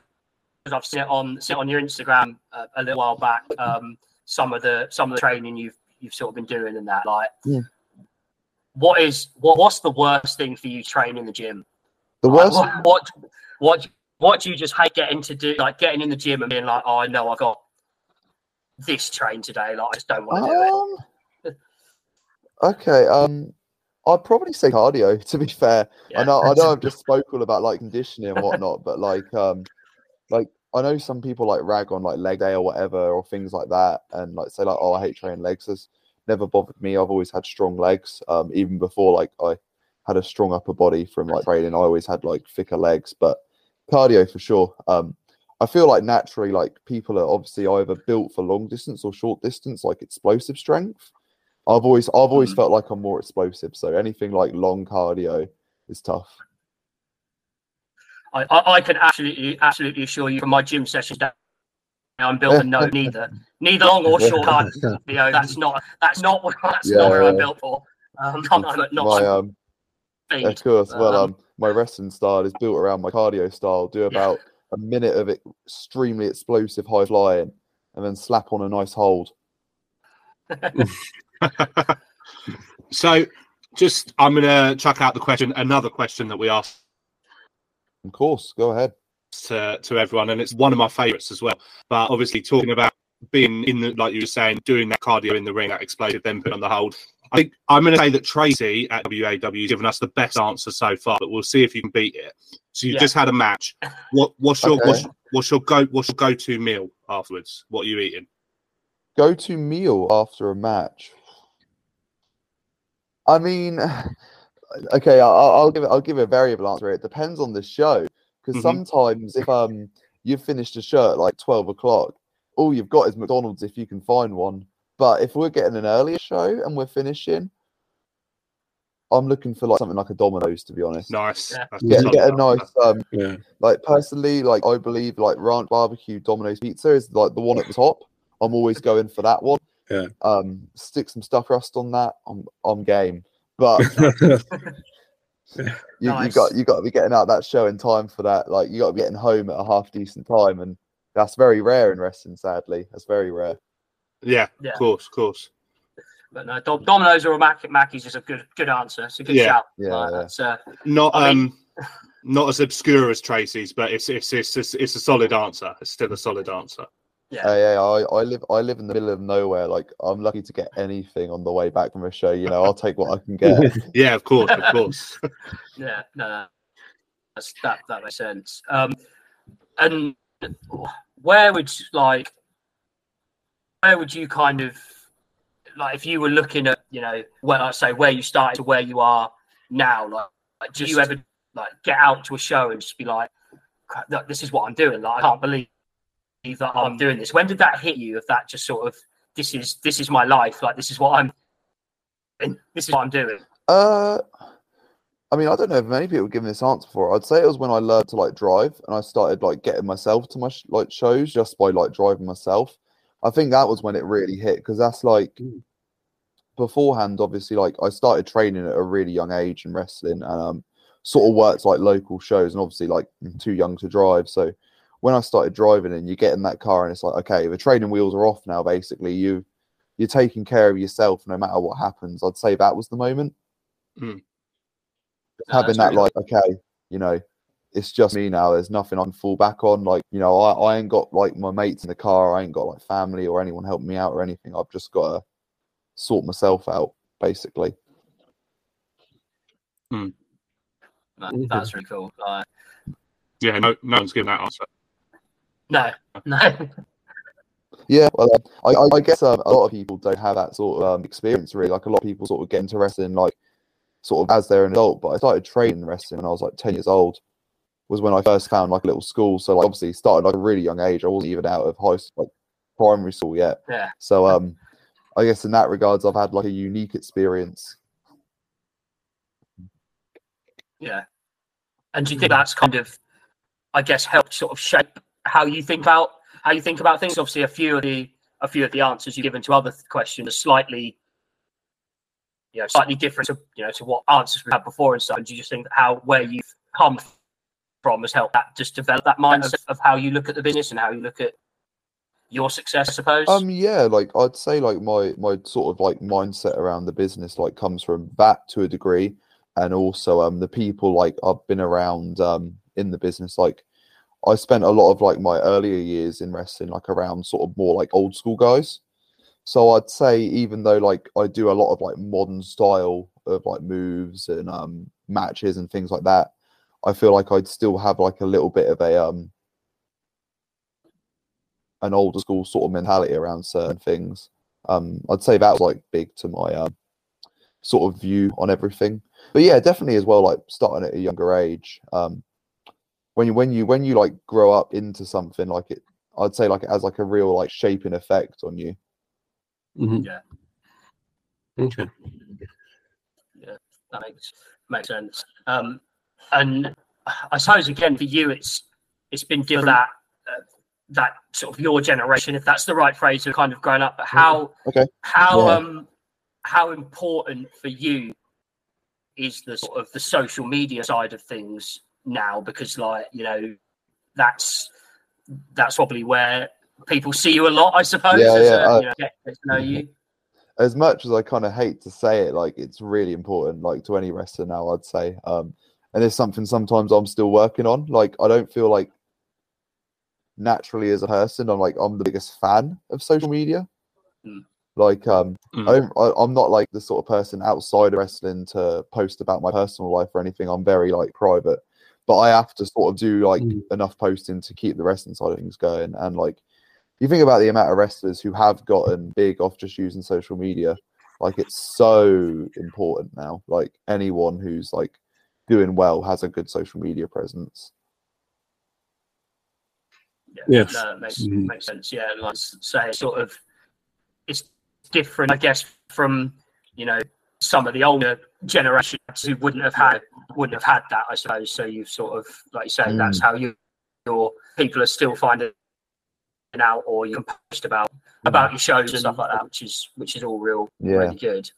S4: because I've seen it on seen it on your Instagram uh, a little while back. Um, some of the some of the training you've you've sort of been doing and that like.
S6: Yeah.
S4: What is what? What's the worst thing for you training in the gym?
S6: The worst.
S4: what, what what what do you just hate getting to do? Like getting in the gym and being like, oh, I know I got this train today. Like I just don't want to do it.
S6: Um, okay. Um, I'd probably say cardio. To be fair,
S4: Yeah.
S6: I know I know I've just spoke all about like conditioning and whatnot, but like um, like I know some people like rag on like leg day or whatever or things like that, and like say like oh I hate training legs. That's never bothered me. I've always had strong legs. Um, even before like I had a strong upper body from like training, I always had like thicker legs. But cardio for sure. Um, I feel like naturally like people are obviously either built for long distance or short distance, like explosive strength. I've always I've always felt like I'm more explosive. So anything like long cardio is tough.
S4: I, I, I can absolutely absolutely assure you from my gym sessions that I'm built no neither neither long or short cardio. That's not that's not what that's not where I'm
S6: Yeah.
S4: built for. Um, comfort, not
S6: My um of course, well
S4: Um,
S6: um my wrestling style is built around my cardio style. Do about a minute of extremely explosive high flying and then slap on a nice hold.
S3: so, just I'm gonna chuck out the question. Another question that we asked
S6: Of course, go ahead.
S3: to, to everyone, and it's one of my favourites as well. But obviously, talking about being in the like you were saying, doing that cardio in the ring, that explosive, then put on the hold. I think I'm going to say that Tracy at WAW has given us the best answer so far, but we'll see if you can beat it. So you
S4: Yeah.
S3: just had a match. What what's your
S6: Okay.
S3: what's, what's your go what's your go to meal afterwards? What are you eating?
S6: Go to meal after a match. I mean, okay, I'll, I'll give it. I'll give a variable answer. It depends on the show because
S3: Mhm.
S6: sometimes if um you've finished a show at like twelve o'clock, all you've got is McDonald's if you can find one. But if we're getting an earlier show and we're finishing, I'm looking for like something like a Domino's to be honest.
S3: Nice.
S4: Yeah.
S3: That's
S6: Get, get a nice um
S5: Yeah.
S6: like personally like I believe like Ranch Barbecue Domino's Pizza is like the one at the top. I'm always going for that one.
S5: Yeah.
S6: Um, stick some stuff rust on that. I'm I'm game. But you, you got you got to be getting out that show in time for that. Like you got to be getting home at a half decent time, and that's very rare in wrestling. Sadly, that's very rare.
S3: Yeah,
S4: Yeah.
S3: of course, of course.
S4: But no, Dom- Domino's or a Mac- Mackey's is a good good answer. It's a good
S3: Yeah.
S4: shout.
S6: Yeah,
S4: Like,
S6: yeah.
S4: that's, uh,
S3: Not
S4: I mean-
S3: um not as obscure as Tracy's, but it's it's it's it's, it's a solid answer. It's still a solid answer.
S4: yeah.
S6: Uh, yeah, I, I live I live in the middle of nowhere. Like I'm lucky to get anything on the way back from a show. You know, I'll take what I can get.
S3: Yeah, of course, of course.
S4: Yeah, no, no. That's, that that makes sense. Um, and where would like, where would you kind of like if you were looking at you know where I say where you started to where you are now? Like, like do you ever like get out to a show and just be like, "Crap, this is what I'm doing. Like I can't believe that I'm doing this. When did that hit you? Of that just sort of this is this is my life. Like this is what I'm. This is what I'm doing.
S6: Uh, I mean, I don't know if many people have given this answer before. I'd say it was when I learned to like drive and I started like getting myself to my sh- like shows just by like driving myself. I think that was when it really hit because that's like beforehand. Obviously, like I started training at a really young age in wrestling and um, sort of worked like local shows and obviously like I'm too young to drive. So when I started driving and you get in that car and it's like, okay, the training wheels are off now. Basically, you you're taking care of yourself no matter what happens. I'd say that was the moment
S4: No,
S6: having that
S4: really-
S6: like okay you know it's just me now. There's nothing i can fall back on. Like you know I, I ain't got like my mates in the car. I ain't got like family or anyone helping me out or anything. I've just got to sort myself out basically.
S4: That- that's really cool. Like,
S3: Yeah, no no one's given that answer.
S4: no, no.
S6: yeah well um, I, I, I guess um, a lot of people don't have that sort of um, experience really. Like a lot of people sort of get into wrestling like sort of as they're an adult but i started training wrestling when i was like 10 years old was when i first found like a little school so like obviously started like a really young age i wasn't even out of high school like primary school yet
S4: Yeah.
S6: So um, I guess in that regards, I've had like a unique experience.
S4: Yeah. And do you think that's kind of, I guess, helped sort of shape how you think about how you think about things? Obviously, a few of the a few of the answers you've given to other questions are slightly, you know, slightly different to you know to what answers we had before and. And do you just think how where you've come from has helped that just develop that mindset of how you look at the business and how you look at your success? I suppose.
S6: Um, yeah, like I'd say, like my my sort of like mindset around the business like comes from that to a degree, and also um the people like I've been around um in the business like I spent a lot of like my earlier years in wrestling like around sort of more like old school guys. So I'd say even though like I do a lot of like modern style of like moves and um matches and things like that, I feel like I'd still have like a little bit of a um an older school sort of mentality around certain things. Um I'd say that was like big to my um sort of view on everything. But yeah, definitely as well like starting at a younger age. Um when you when you when you like grow up into something like it I'd say like it has like a real like shaping effect on you.
S5: Mhm.
S4: Yeah.
S5: Okay.
S4: Yeah, that makes makes sense. Um, and I suppose again for you, it's it's been given that uh, that sort of your generation, if that's the right phrase, of kind of grown up. But how
S6: Okay.
S4: how
S6: Yeah.
S4: um how important for you is the sort of the social media side of things now? Because like you know, that's that's probably where people see you a lot, I suppose.
S6: Yeah,
S4: as,
S6: yeah,
S4: uh, you know, get, get to know you.
S6: as much as I kind of hate to say it, like it's really important, like to any wrestler now, I'd say. Um, and it's something sometimes I'm still working on. Like I don't feel like naturally as a person, I'm like I'm the biggest fan of social media.
S4: Mm.
S6: Like um,
S3: Mm.
S6: I don't, I, I'm not like the sort of person outside of wrestling to post about my personal life or anything. I'm very like private, but I have to sort of do like
S5: Mm.
S6: enough posting to keep the wrestling side of things going. And like, you think about the amount of wrestlers who have gotten big off just using social media, like it's so important now. Like anyone who's like doing well has a good social media presence.
S4: Yeah,
S5: Yes.
S4: no, it makes
S5: Mhm.
S4: makes sense. Yeah, like s- say, sort of, it's different, I guess, from you know some of the older generations who wouldn't have had wouldn't have had that, I suppose. So you've sort of, like you say, that's how you your people are still finding out, or you can post about about your shows and stuff like that, which is which is all real
S6: Yeah.
S4: really good.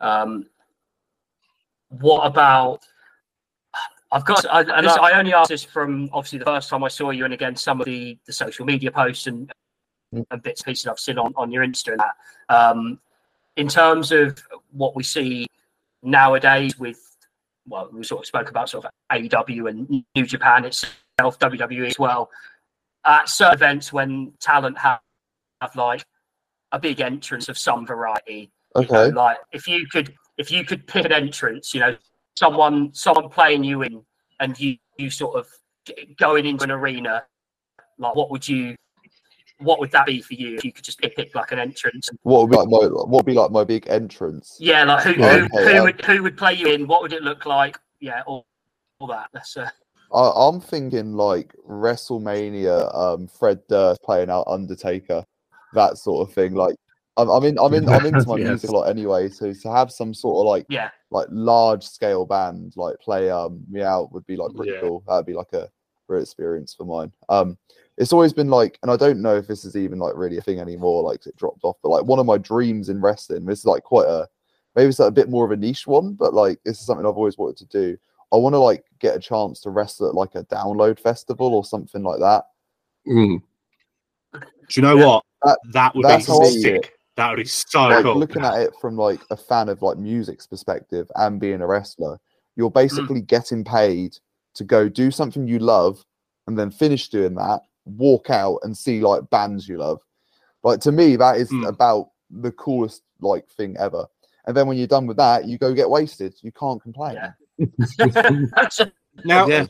S4: Um, what about? I've got. I, I only asked this from obviously the first time I saw you, and again some of the the social media posts and
S6: Mm.
S4: and bits and pieces I've seen on on your Insta and that. Um, in terms of what we see nowadays with, well, we sort of spoke about sort of AEW and New Japan itself, WWE as well. At certain events when talent have, have like a big entrance of some variety, you know,
S6: Okay.
S4: like if you could if you could pick an entrance, you know, someone someone playing you in and you you sort of going into an arena, like what would you what would that be for you if you could just pick, pick like an entrance?
S6: What would be like my what would be like my big entrance?
S4: Yeah, like who
S6: Yeah,
S4: who,
S6: okay,
S4: who
S6: um,
S4: would who would play you in? What would it look like? Yeah, all, all that. That's uh,
S6: I, I'm thinking like WrestleMania, um, Fred Durst playing out Undertaker, that sort of thing. Like, I'm, I'm in, I'm in, I'm into my
S5: Yes.
S6: music a lot anyway. So to have some sort of like,
S4: yeah,
S6: like large scale band like play um me out would be like pretty
S3: Yeah.
S6: cool. That'd be like a great experience for mine. Um, it's always been like, and I don't know if this is even like really a thing anymore. Like it dropped off, but like one of my dreams in wrestling. This is like quite a maybe it's like a bit more of a niche one, but like this is something I've always wanted to do. I want to like get a chance to wrestle at like a download festival or something like that.
S5: Mm.
S3: Do you know
S4: Yeah.
S3: what?
S6: That-
S3: That would be
S6: that's how I see
S3: sick. That would be so
S6: like
S3: cool.
S6: looking at it from like a fan of like music's perspective and being a wrestler, you're basically getting paid to go do something you love and then finish doing that, walk out and see like bands you love. Like to me, that is
S3: Mm.
S6: about the coolest like thing ever. And then when you're done with that, you go get wasted. You can't complain.
S4: Yeah.
S3: Now,
S5: Yeah.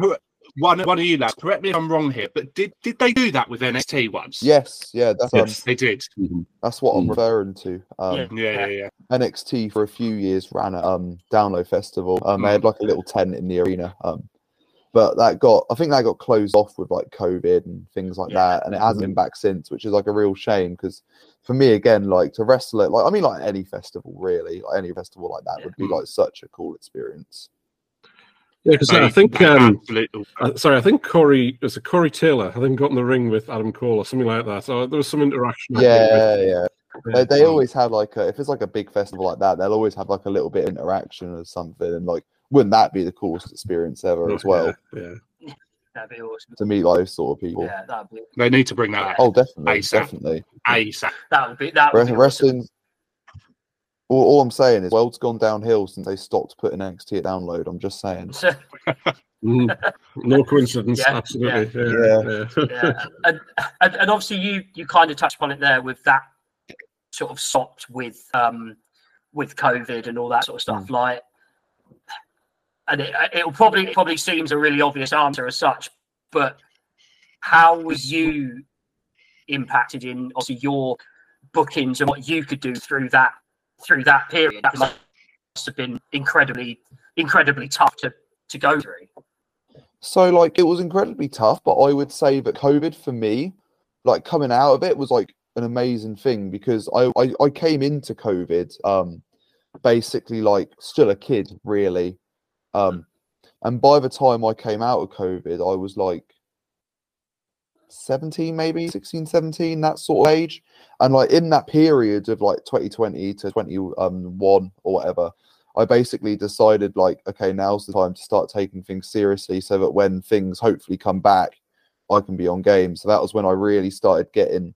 S3: one one of you lads, correct me if I'm wrong here, but did did they do that with NXT once?
S6: Yes, yeah, that's um,
S3: Yes, they did.
S5: Mhm.
S6: that's what I'm
S5: Mm.
S6: referring to. Um,
S4: Yeah.
S3: Yeah, yeah, yeah.
S6: NXT for a few years ran a um, download festival. Um, They
S3: Mm.
S6: had like a little tent in the arena. Um, but that got, I think that got closed off with like COVID and things like
S4: Yeah.
S6: that, and it hasn't been back since, which is like a real shame because for me again, like to wrestle it, like I mean, like any festival really, like any festival like that
S4: Yeah.
S6: would be
S3: Mm.
S6: like such a cool experience.
S5: Yeah, because I think um. Uh, sorry, I think Corey was it Corey Taylor. I think got in the ring with Adam Cole or something like that. So there was some interaction.
S6: Yeah,
S5: with-
S6: yeah. They, they always have like a, if it's like a big festival like that, they'll always have like a little bit of interaction or something, and like wouldn't that be the coolest experience ever as well
S5: Yeah, yeah.
S4: that'd be awesome.
S6: to meet like those sort of people?
S4: Yeah, that'd be
S3: They need to bring that
S6: Oh, definitely,
S3: ASAP.
S6: definitely.
S3: ASAP.
S4: that would be that would
S6: Wre-
S4: be awesome.
S6: Wrestling. all, all I'm saying is, world's gone downhill since they stopped putting NXT at download. I'm just saying.
S5: Mm, no coincidence,
S4: Yeah,
S5: absolutely.
S6: yeah.
S5: Yeah, yeah.
S4: yeah. and, and and obviously you you kind of touched upon it there with that sort of stopped with um with COVID and all that sort of stuff. Like, and it it'll probably it probably seems a really obvious answer as such, but how was you impacted in obviously your bookings and what you could do through that through that period? That must have been incredibly incredibly tough to to go through.
S6: So like it was incredibly tough, but I would say that COVID for me, like coming out of it was like an amazing thing because I I, I came into COVID um basically like still a kid really. Um and by the time I came out of COVID, I was like 17 maybe 16 17 that sort of age and like in that period of like 2020 to 21 um, or whatever I basically decided like, okay, now's the time to start taking things seriously so that when things hopefully come back, I can be on game. So that was when I really started getting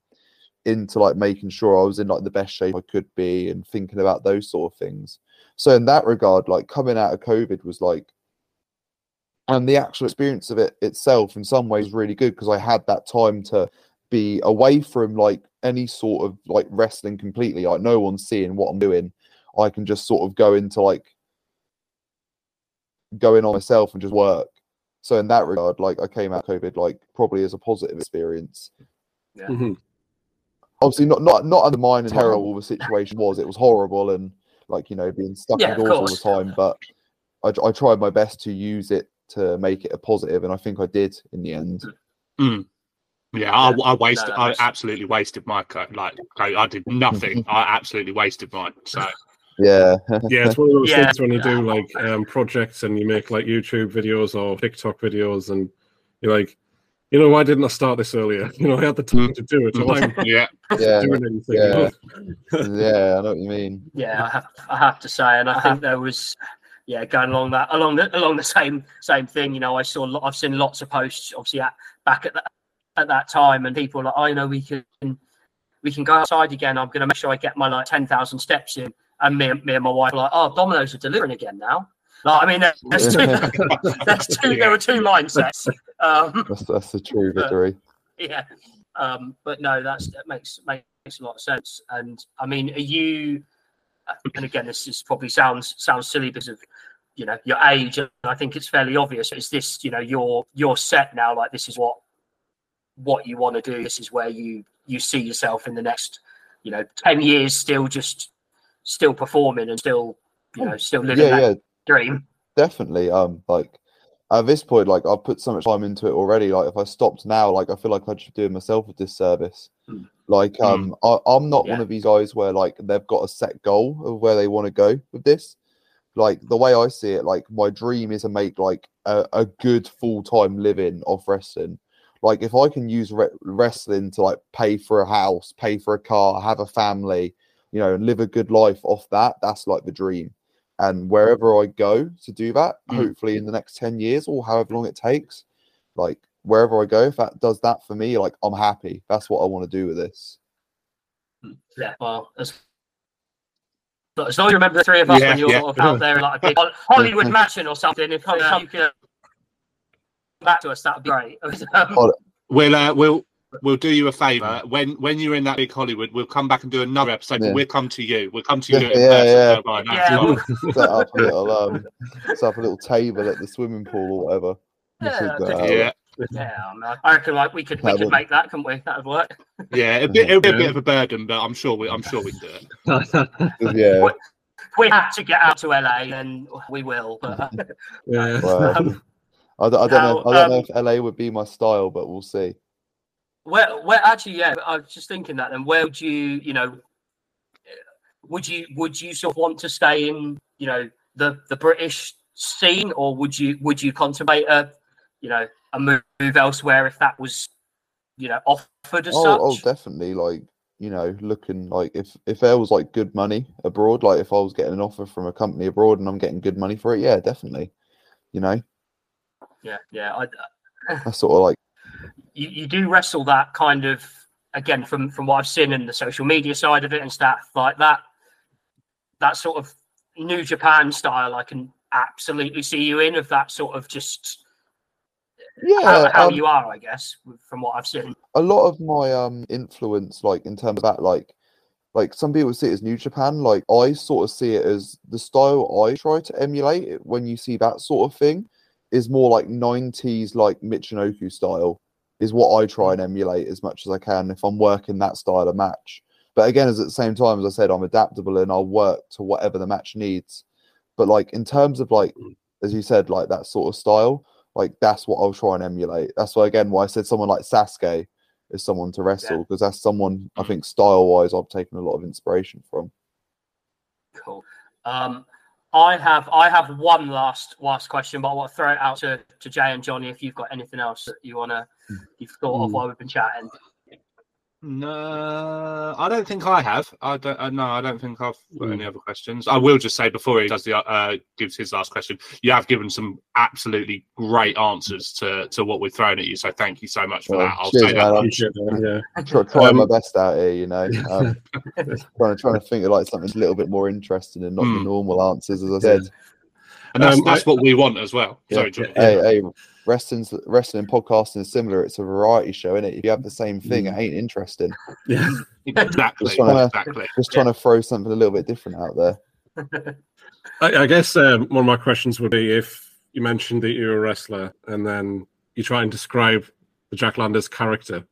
S6: into like making sure I was in like the best shape I could be and thinking about those sort of things. So in that regard, like coming out of COVID was like and the actual experience of it itself in some ways really good because I had that time to be away from like any sort of like wrestling completely. Like no one's seeing what I'm doing. I can just sort of go into like going on myself and just work. So in that regard, like I came out of COVID like probably as a positive experience.
S5: Mhm.
S6: Obviously not not not undermining how terrible the situation was. It was horrible and like you know being stuck
S4: Yeah,
S6: indoors all the time. But I, I tried my best to use it to make it a positive, and I think I did in the end. Mm.
S3: Yeah, I, I wasted.
S4: No, that
S3: I absolutely wasted my coat. Like I, I did nothing. I absolutely wasted mine. So
S6: Yeah,
S5: Yeah, it's one of those
S4: Yeah.
S5: things when you do like um, projects and you make like YouTube videos or TikTok videos, and you're like, you know, why didn't I start this earlier? You know, I had the time mm. to do it. Why am I
S3: yeah,
S6: yeah,
S5: doing
S6: yeah. yeah. I know what you mean.
S4: Yeah, I have, I have to say, and I uh-huh. think there was, yeah, going along that along the along the same same thing. You know, I saw, I've seen lots of posts, obviously at back at that at that time, and people like, I know we can we can go outside again. I'm going to make sure I get my like ten thousand steps in, and me and me and my wife are like, oh, Domino's are delivering again now. Like, I mean, there- there's two, there's two, there were two mindsets. Um,
S6: That's that's the true victory.
S4: yeah um but no that's that makes makes a lot of sense and i mean are you and again this is probably sounds sounds silly because of you know your age and i think it's fairly obvious is this you know you're you're set now like this is what what you want to do this is where you you see yourself in the next you know 10 years still just still performing and still you know still living
S6: Yeah,
S4: that
S6: yeah,
S4: dream
S6: definitely. Um, like at this point, like I've put so much time into it already. Like if I stopped now, like I feel like be doing myself a disservice.
S4: Hmm.
S6: Like um, I, I'm not one of these guys where like they've got a set goal of where they want to go with this. Like the way I see it, like my dream is to make like a, a good full time living of wrestling. Like if I can use re- wrestling to like pay for a house, pay for a car, have a family, you know, and live a good life off that, that's like the dream. And wherever I go to do that,
S3: Mm.
S6: hopefully in the next 10 years or however long it takes, like wherever I go, if that does that for me, like I'm happy. That's what I want to do with this.
S4: Yeah, well, as, but as long as you remember the three of us
S3: Yeah,
S4: when you're
S3: yeah.
S4: sort of out there in like a big Hollywood mansion or something, if uh, you can back to us, that would be great.
S3: We'll uh, we'll we'll do you a favour when when you're in that big Hollywood. We'll come back and do another episode.
S6: Yeah.
S3: But we'll come to you. We'll come to you.
S6: Yeah,
S3: in
S6: yeah.
S4: Yeah, we'll-
S6: Set up a little um set up a little table at the swimming pool or whatever. We'll
S4: Yeah,
S6: figure
S4: I
S6: that
S4: could-
S6: out.
S3: yeah.
S4: yeah, I reckon like we could we could make that, couldn't we? That would work.
S3: Yeah, it'll be, it'll be a bit of a burden, but I'm sure we I'm sure we can do it.
S6: Yeah.
S4: What- If we have to get out to LA, then we will. But uh,
S5: yeah.
S6: Well,
S4: um,
S6: I don't, I don't know. I don't know
S4: um,
S6: if LA would be my style, but we'll see.
S4: where, where actually, yeah, I was just thinking that. Then where would you, you know, would you would you sort of want to stay in, you know, the the British scene, or would you would you contemplate a, you know, a move elsewhere if that was, you know, offered as
S6: Oh, oh,
S4: such?
S6: definitely. Like you know, looking like if if there was like good money abroad, like if I was getting an offer from a company abroad and I'm getting good money for it, yeah, definitely. You know,
S4: yeah, yeah. I, uh,
S6: that's sort of like
S4: you, you do wrestle that kind of again from from what I've seen in the social media side of it and stuff like that. that sort of New Japan style, I can absolutely see you in of that sort of just
S6: Yeah,
S4: how, how
S6: um,
S4: you are, I guess, from what I've seen.
S6: a lot of my um influence, like in terms of that, like like some people see it as New Japan. Like I sort of see it as the style I try to emulate when you see that sort of thing is more like 90s like Michinoku style is what I try and emulate as much as I can if I'm working that style of match. But again, as at the same time as I said, I'm adaptable and I'll work to whatever the match needs. But like in terms of like as you said, like that sort of style, like that's what I'll try and emulate. That's why again why I said someone like Sasuke is someone to wrestle because that's someone I think style wise I've taken a lot of inspiration from.
S4: Cool. Um, I have I have one last last question, but I want to throw it out to, to Jay and Johnny if you've got anything else that you wanna you've thought of
S6: Hmm.
S4: while we've been chatting.
S3: No, I don't think I have. I don't. Uh, no, I don't think I've got any other questions. I will just say before he does the uh, gives his last question, you have given some absolutely great answers to to what we've thrown at you. So thank you so much for
S6: Well,
S3: that. I'll
S6: cheers,
S3: say that.
S6: I'm
S5: Appreciate that, yeah.
S6: try, trying my
S5: Um,
S6: best out here, you know. Um, trying to trying to think of like something a little bit more interesting and not
S3: Hmm.
S6: the normal answers, as I said.
S3: and that's
S5: Um,
S3: that's what we want as well.
S6: Yeah.
S3: Sorry, Johnny.
S6: Hey, hey, wrestling's wrestling podcasting is similar. It's a variety show, isn't it? If you have the same thing, it ain't interesting.
S5: Yeah.
S3: Exactly.
S6: Just trying to-
S3: Exactly.
S6: Just trying to throw something a little bit different out there.
S5: I, I guess um, one of my questions would be if you mentioned that you're a wrestler and then you try and describe the Jack Landers character.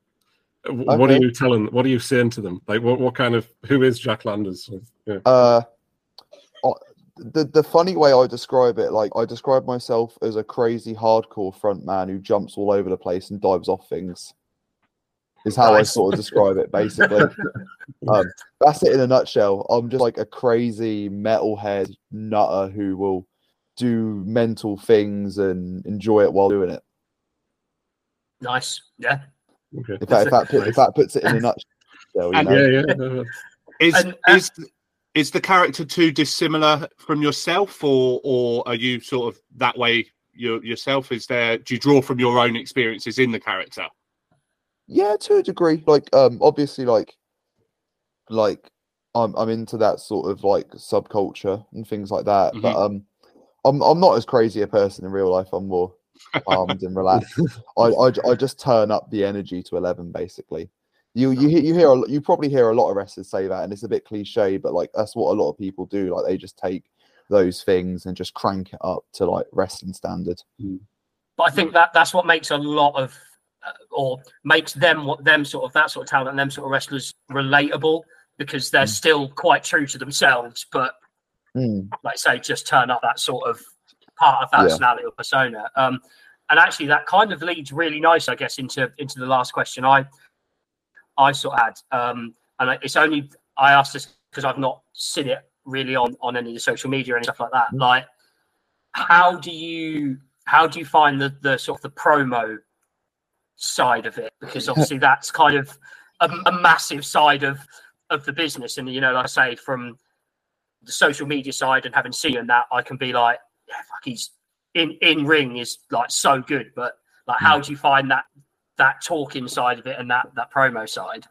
S5: w- What are you telling? What are you saying to them? Like, what, what kind of who is Jack Landers? Yeah.
S6: Uh, the the funny way I describe it, like I describe myself as a crazy hardcore front man who jumps all over the place and dives off things. Is how I sort of describe it, basically. um, that's it in a nutshell. I'm just like a crazy metalhead nutter who will do mental things and enjoy it while doing it.
S4: Nice. Yeah.
S5: Okay.
S6: If that if that, put, if that puts it in a nutshell, you
S3: And-
S6: know.
S5: Yeah, yeah. no, no.
S3: Is
S4: And, uh,
S3: is is the character too dissimilar from yourself, or or are you sort of that way your, yourself? Is there? Do you draw from your own experiences in the character?
S6: Yeah, to a degree. Like, um, obviously, like, like, I'm I'm into that sort of like subculture and things like that. But um, I'm I'm not as crazy a person in real life. I'm more calmed and relaxed. I I just turn up the energy to eleven, basically. You you hear you hear a you probably hear a lot of wrestlers say that, and it's a bit cliche, but like that's what a lot of people do. Like they just take those things and just crank it up to like wrestling standard.
S4: But I think that that's what makes a lot of, uh, or makes them what them sort of that sort of talent and them sort of wrestlers relatable because they're still quite true to themselves, but
S6: Mm.
S4: like I say, just turn up that sort of part of that
S6: Yeah.
S4: personality or persona. Um, and actually, that kind of leads really nice, I guess, into into the last question I I sort of had. Um, and it's only I asked this because I've not seen it really on on any of the social media and stuff like that. Like, how do you how do you find the the sort of the promo side of it? Because obviously that's kind of a, a massive side of of the business. And you know, like I say, from the social media side and having seen that, I can be like, yeah, fuck, he's in in ring is like so good. But like, how do you find that that talking side of it and that that promo side?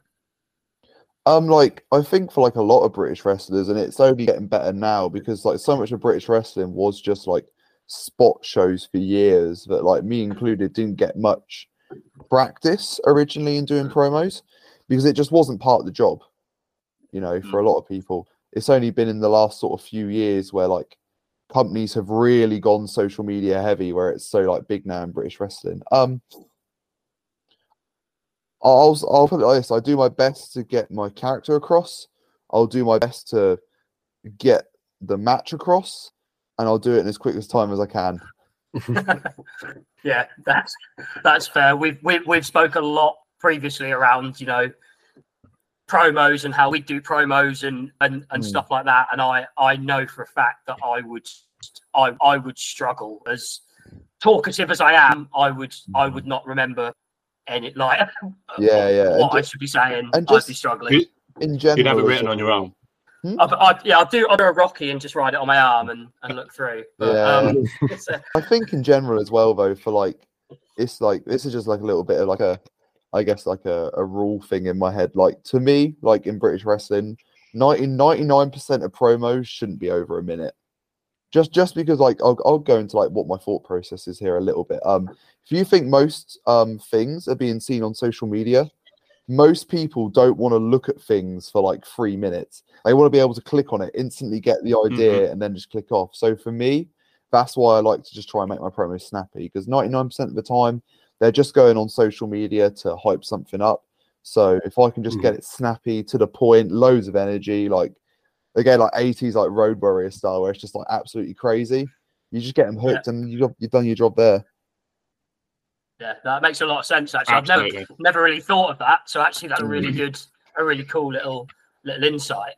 S6: Um, like I think for like a lot of British wrestlers, and it's only getting better now because like so much of British wrestling was just like spot shows for years that like me included didn't get much practice originally in doing promos because it just wasn't part of the job. You know, for a lot of people, it's only been in the last sort of few years where like companies have really gone social media heavy, where it's so like big now in British wrestling. Um, I'll I'll put it like this: I do my best to get my character across. I'll do my best to get the match across, and I'll do it in as quick as time as I can.
S4: yeah, that's that's fair. We've we've we've spoken a lot previously around you know promos and how we do promos and and, and
S6: Mm.
S4: stuff like that. And I I know for a fact that I would I I would struggle as talkative as I am. I would I would not remember any like
S6: Yeah, yeah. And
S4: what I should be saying.
S6: and
S4: I'd
S6: just-
S4: be struggling.
S3: You-
S6: in general,
S3: You'd have it written on your own.
S6: Hmm?
S4: I, I, yeah, I'll do I'll do a Rocky and just ride it on my arm and, and look through. But,
S6: Yeah.
S4: um, it's a-
S6: I think in general as well, though, for like, it's like this is just like a little bit of like a, I guess like a, a rule thing in my head. Like to me, like in British wrestling, 99 percent of promos shouldn't be over a minute. Just just because like I'll, I'll go into like what my thought process is here a little bit. Um, if you think most um things are being seen on social media, most people don't want to look at things for like three minutes. They want to be able to click on it, instantly get the idea, and then just click off. So for me, that's why I like to just try and make my promos snappy because 99% of the time they're just going on social media to hype something up. So if I can just
S3: Mhm.
S6: get it snappy to the point, loads of energy, like again, like 80s, like Road Warrior style, where it's just like absolutely crazy. You just get them hooked, and you've, you've done your job there.
S4: Yeah, that makes a lot of sense. Actually, I've never never really thought of that. So actually, that's a really
S6: Mm.
S4: good, a really cool little little insight.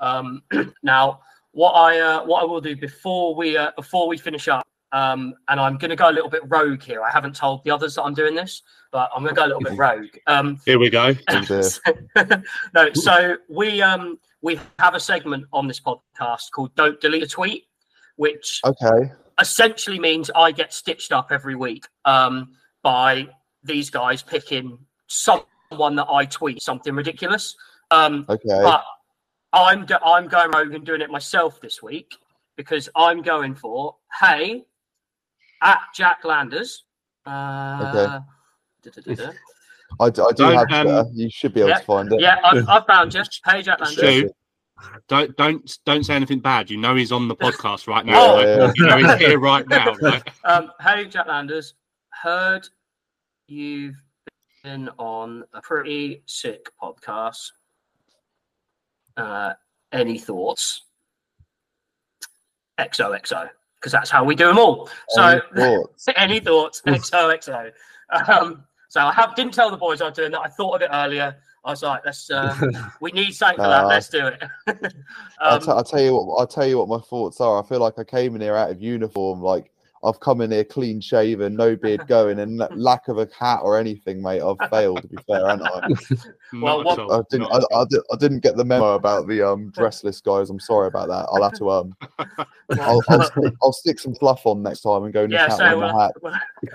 S4: Um, now, what I uh, what I will do before we uh, before we finish up, um, and I'm going to go a little bit rogue here. I haven't told the others that I'm doing this, but I'm going to go a little bit rogue. Um,
S3: Here we go.
S4: No, so we um we have a segment on this podcast called "Don't Delete a Tweet," which
S6: Okay.
S4: essentially means I get stitched up every week um, by these guys picking someone that I tweet something ridiculous. Um,
S6: Okay.
S4: but I'm go- I'm going rogue and doing it myself this week because I'm going for hey at Jack Landers. Uh, da-da-da-da.
S6: I, d- I do
S3: Don't,
S6: have
S3: um,
S6: Twitter. You should be able
S4: yeah,
S6: to find it.
S4: Yeah, I've, I've found you. Hey Jack Landers.
S3: Stu, don't don't don't say anything bad. You know he's on the podcast right now.
S4: Oh.
S3: right?
S6: Yeah.
S3: You know he's here right now. Right?
S4: Um, hey, Jack Landers. Heard you've been on a pretty sick podcast. Uh, any thoughts? XOXO, because that's how we do them all. So,
S6: Any thoughts?
S4: any thoughts? XOXO. Um, so I have didn't tell the boys I was doing that. I thought of it earlier. I was like, let's. Uh, we need something for that. Let's do it.
S6: I'll,
S4: um,
S6: t- I'll tell you what. I'll tell you what my thoughts are. I feel like I came in here out of uniform. Like I've come in here clean shaven, no beard going, and lack of a hat or anything, mate. I've failed. To be fair, haven't I?
S4: Well, what-
S6: I didn't. I, I, did, I didn't get the memo about the um dressless guys. I'm sorry about that. I'll have to um. I'll, I'll, stick, I'll stick some fluff on next time and go nick
S4: yeah,
S6: out
S4: so uh,
S6: the hat.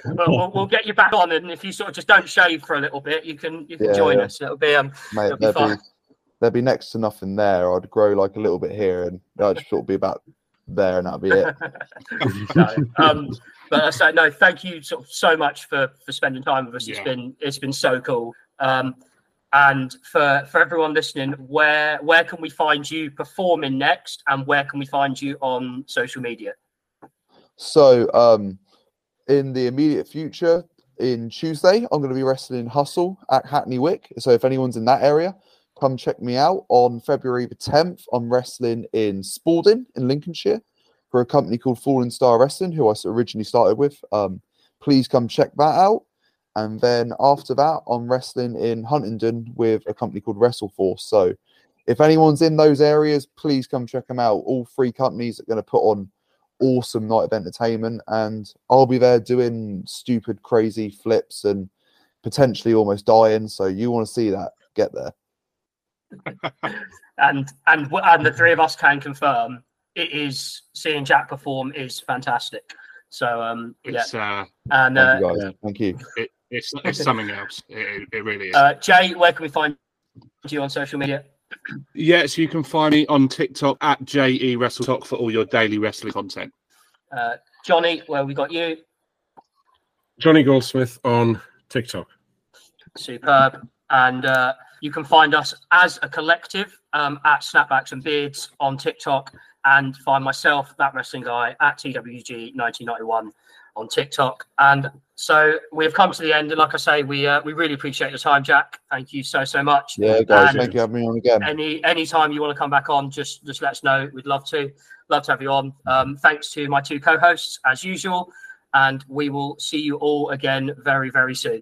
S4: we'll, we'll, we'll get you back on, and if you sort of just don't shave for a little bit, you can you can
S6: Yeah,
S4: join
S6: yeah.
S4: us. It'll be um
S6: Mate,
S4: it'll be
S6: there'd be, there'd be next to nothing there. I'd grow like a little bit here, and I'd just sort of be about there, and that'd be it.
S4: no, um, but I say no. Thank you sort of so much for for spending time with us. It's been it's been so cool. Um, and for for everyone listening, where where can we find you performing next, and where can we find you on social media?
S6: So, um, in the immediate future, in Tuesday, I'm going to be wrestling in Hustle at Hackney Wick. So, if anyone's in that area, come check me out. On February the 10th, I'm wrestling in Spalding in Lincolnshire for a company called Fallen Star Wrestling, who I originally started with. Um, please come check that out. And then after that, I'm wrestling in Huntingdon with a company called WrestleForce. So, if anyone's in those areas, please come check them out. All three companies are going to put on awesome night of entertainment and I'll be there doing stupid crazy flips and potentially almost dying so you want to see that get there
S4: and and and the three of us can confirm it is seeing Jack perform is fantastic. So um yeah,
S3: It's uh,
S4: and
S6: thank
S4: uh,
S6: you guys
S5: yeah.
S6: thank you
S3: it, it's it's something else. It, it really is.
S4: uh, Jay, where can we find you on social media?
S3: yes, you can find me on TikTok at JE Wrestle Talk for all your daily wrestling content.
S4: Uh, Johnny, where we got you?
S5: Johnny Goldsmith on TikTok.
S4: Superb. And uh, you can find us as a collective um, at Snapbacks and Beards on TikTok, and find myself, that wrestling guy, at TWG 1991 on TikTok. And so we have come to the end, and like I say, we uh, we really appreciate your time, Jack. Thank you so so much.
S6: yeah guys
S4: And-
S6: thank you for having me on again
S4: any any time you want to come back on just just let us know we'd love to love to have you on um, thanks to my two co-hosts as usual and we will see you all again very very soon